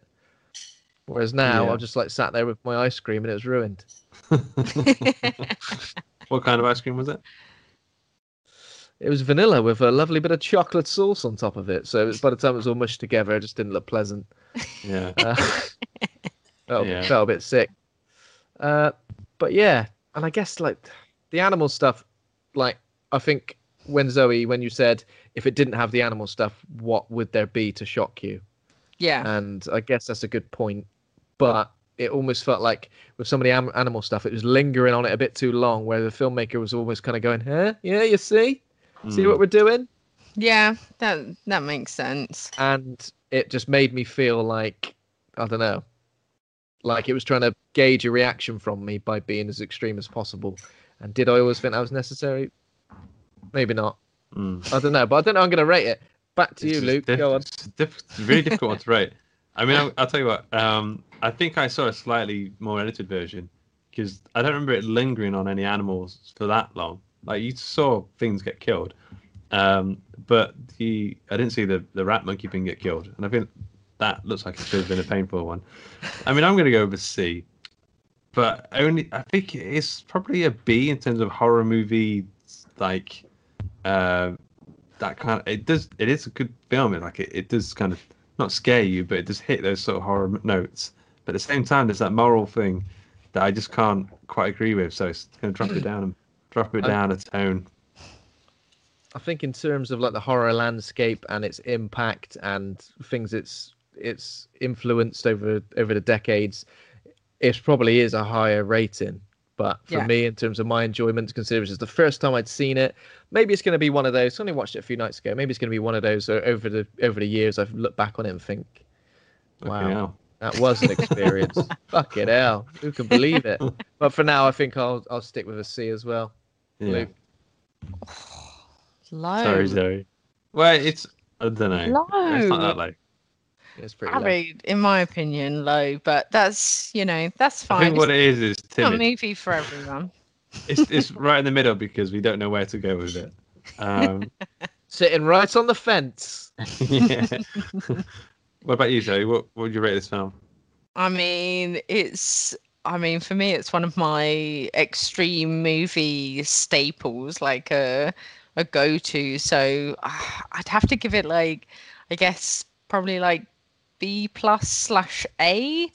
Whereas now, Yeah. I'm just like sat there with my ice cream and it was ruined. What kind of ice cream was it? It was vanilla with a lovely bit of chocolate sauce on top of it. So it was- by the time it was all mushed together, it just didn't look pleasant. Yeah. Uh, felt, Yeah. felt a bit sick. Uh, but yeah, and I guess like the animal stuff, like I think when Zoe, when you said if it didn't have the animal stuff, what would there be to shock you? yeah. And I guess that's a good point. But it almost felt like with some of the animal stuff, it was lingering on it a bit too long, where the filmmaker was almost kind of going, "Huh? Yeah, you see, see Mm. what we're doing." Yeah, that that makes sense. and it just made me feel like I don't know, like it was trying to gauge a reaction from me by being as extreme as possible. And did I always think that was necessary? Maybe not. Mm. I don't know, but I don't know. I'm going to rate it. Back to It's you, Luke. diff- Go on. It's, diff- it's a really difficult one to rate. I mean, I'll, I'll tell you what. Um, I think I saw a slightly more edited version because I don't remember it lingering on any animals for that long. Like you saw things get killed, um, but the I didn't see the the rat monkey thing get killed, and I think that looks like it should have been a painful one. I mean, I'm going to go with C, but only I think it's probably a B in terms of horror movie like. Uh, that kind of it does it is a good film like it, it does kind of not scare you but it does hit those sort of horror notes but at the same time there's that moral thing that i just can't quite agree with so it's going to drop it down drop it down a tone I think in terms of like the horror landscape and its impact and things it's it's influenced over over the decades, it probably is a higher rating. But for Yeah. me, in terms of my enjoyment, considering it's the first time I'd seen it, maybe it's going to be one of those. I only watched it a few nights ago. Maybe it's going to be one of those uh, over the over the years. I've looked back on it and think, wow, Fucking that was an experience. Fuck it, hell, who can believe it? But for now, I think I'll I'll stick with a C as well. Yeah. Luke. Low. Sorry, Zoe. Well, it's I don't know. Low. It's not that Low. low. It's pretty I low. mean, in my opinion, low, but that's you know that's fine. I fine. think what it's it is is not movie for everyone. It's it's right in the middle because we don't know where to go with it. Um, Sitting right on the fence. yeah. what about you, Zoe? What, what would you rate this film? I mean, it's. I mean, for me, it's one of my extreme movie staples, like a a go to. So ah, I'd have to give it like, I guess, probably like B plus slash A.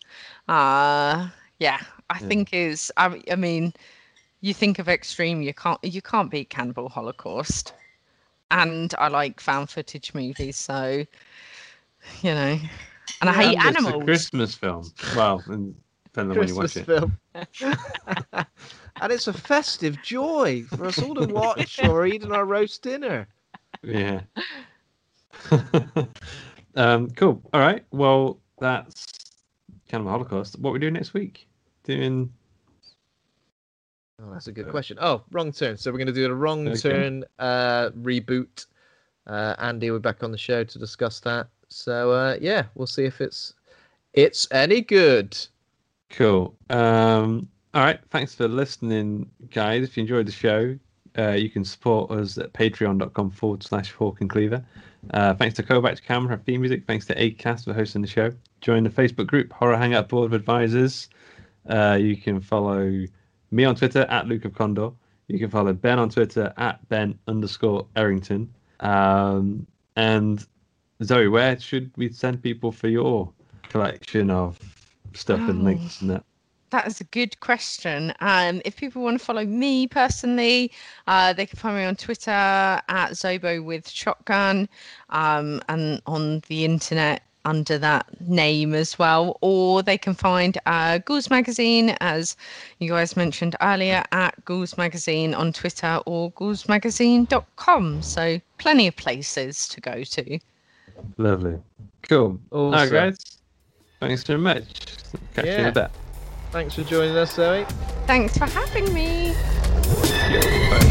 Uh yeah, I Yeah. think is. I, I mean, you think of extreme, you can't you can't beat Cannibal Holocaust, and I like found footage movies, so you know, and I hate animals. It's a. Christmas film. Well, and depending on when you watch Christmas it. film. and it's a festive joy for us all to watch or eat in our roast dinner. Yeah. um, cool. All right. Well, that's kind of a Holocaust. What we doing next week? Doing Oh, that's a good question. Oh, wrong turn. So we're going to do a wrong Okay. turn uh, reboot. Uh, Andy we're back on the show to discuss that. So uh, yeah, we'll see if it's it's any good. Cool. Um, all right. Thanks for listening, guys. If you enjoyed the show, uh, you can support us at patreon.com forward slash Hawk and Cleaver. Uh, thanks to Kovac Camera for theme music. Thanks to Acast for hosting the show. Join the Facebook group Horror Hangout Board of Advisors. Uh, you can follow me on Twitter at Luke of Condor. You can follow Ben on Twitter at Ben underscore Errington. Um, and Zoe, where should we send people for your collection of stuff and Oh. links and that? That is a good question. Um, if people want to follow me personally, uh, they can find me on Twitter at Zobo with Shotgun, um, and on the internet under that name as well. Or they can find uh, Ghouls Magazine, as you guys mentioned earlier, at Ghouls Magazine on Twitter or ghoulsmagazine.com. So plenty of places to go to. Lovely. Cool. All right, guys. Thanks very much. Catch you in a bit. Thanks for joining us, Zoe. Thanks for having me. Bye.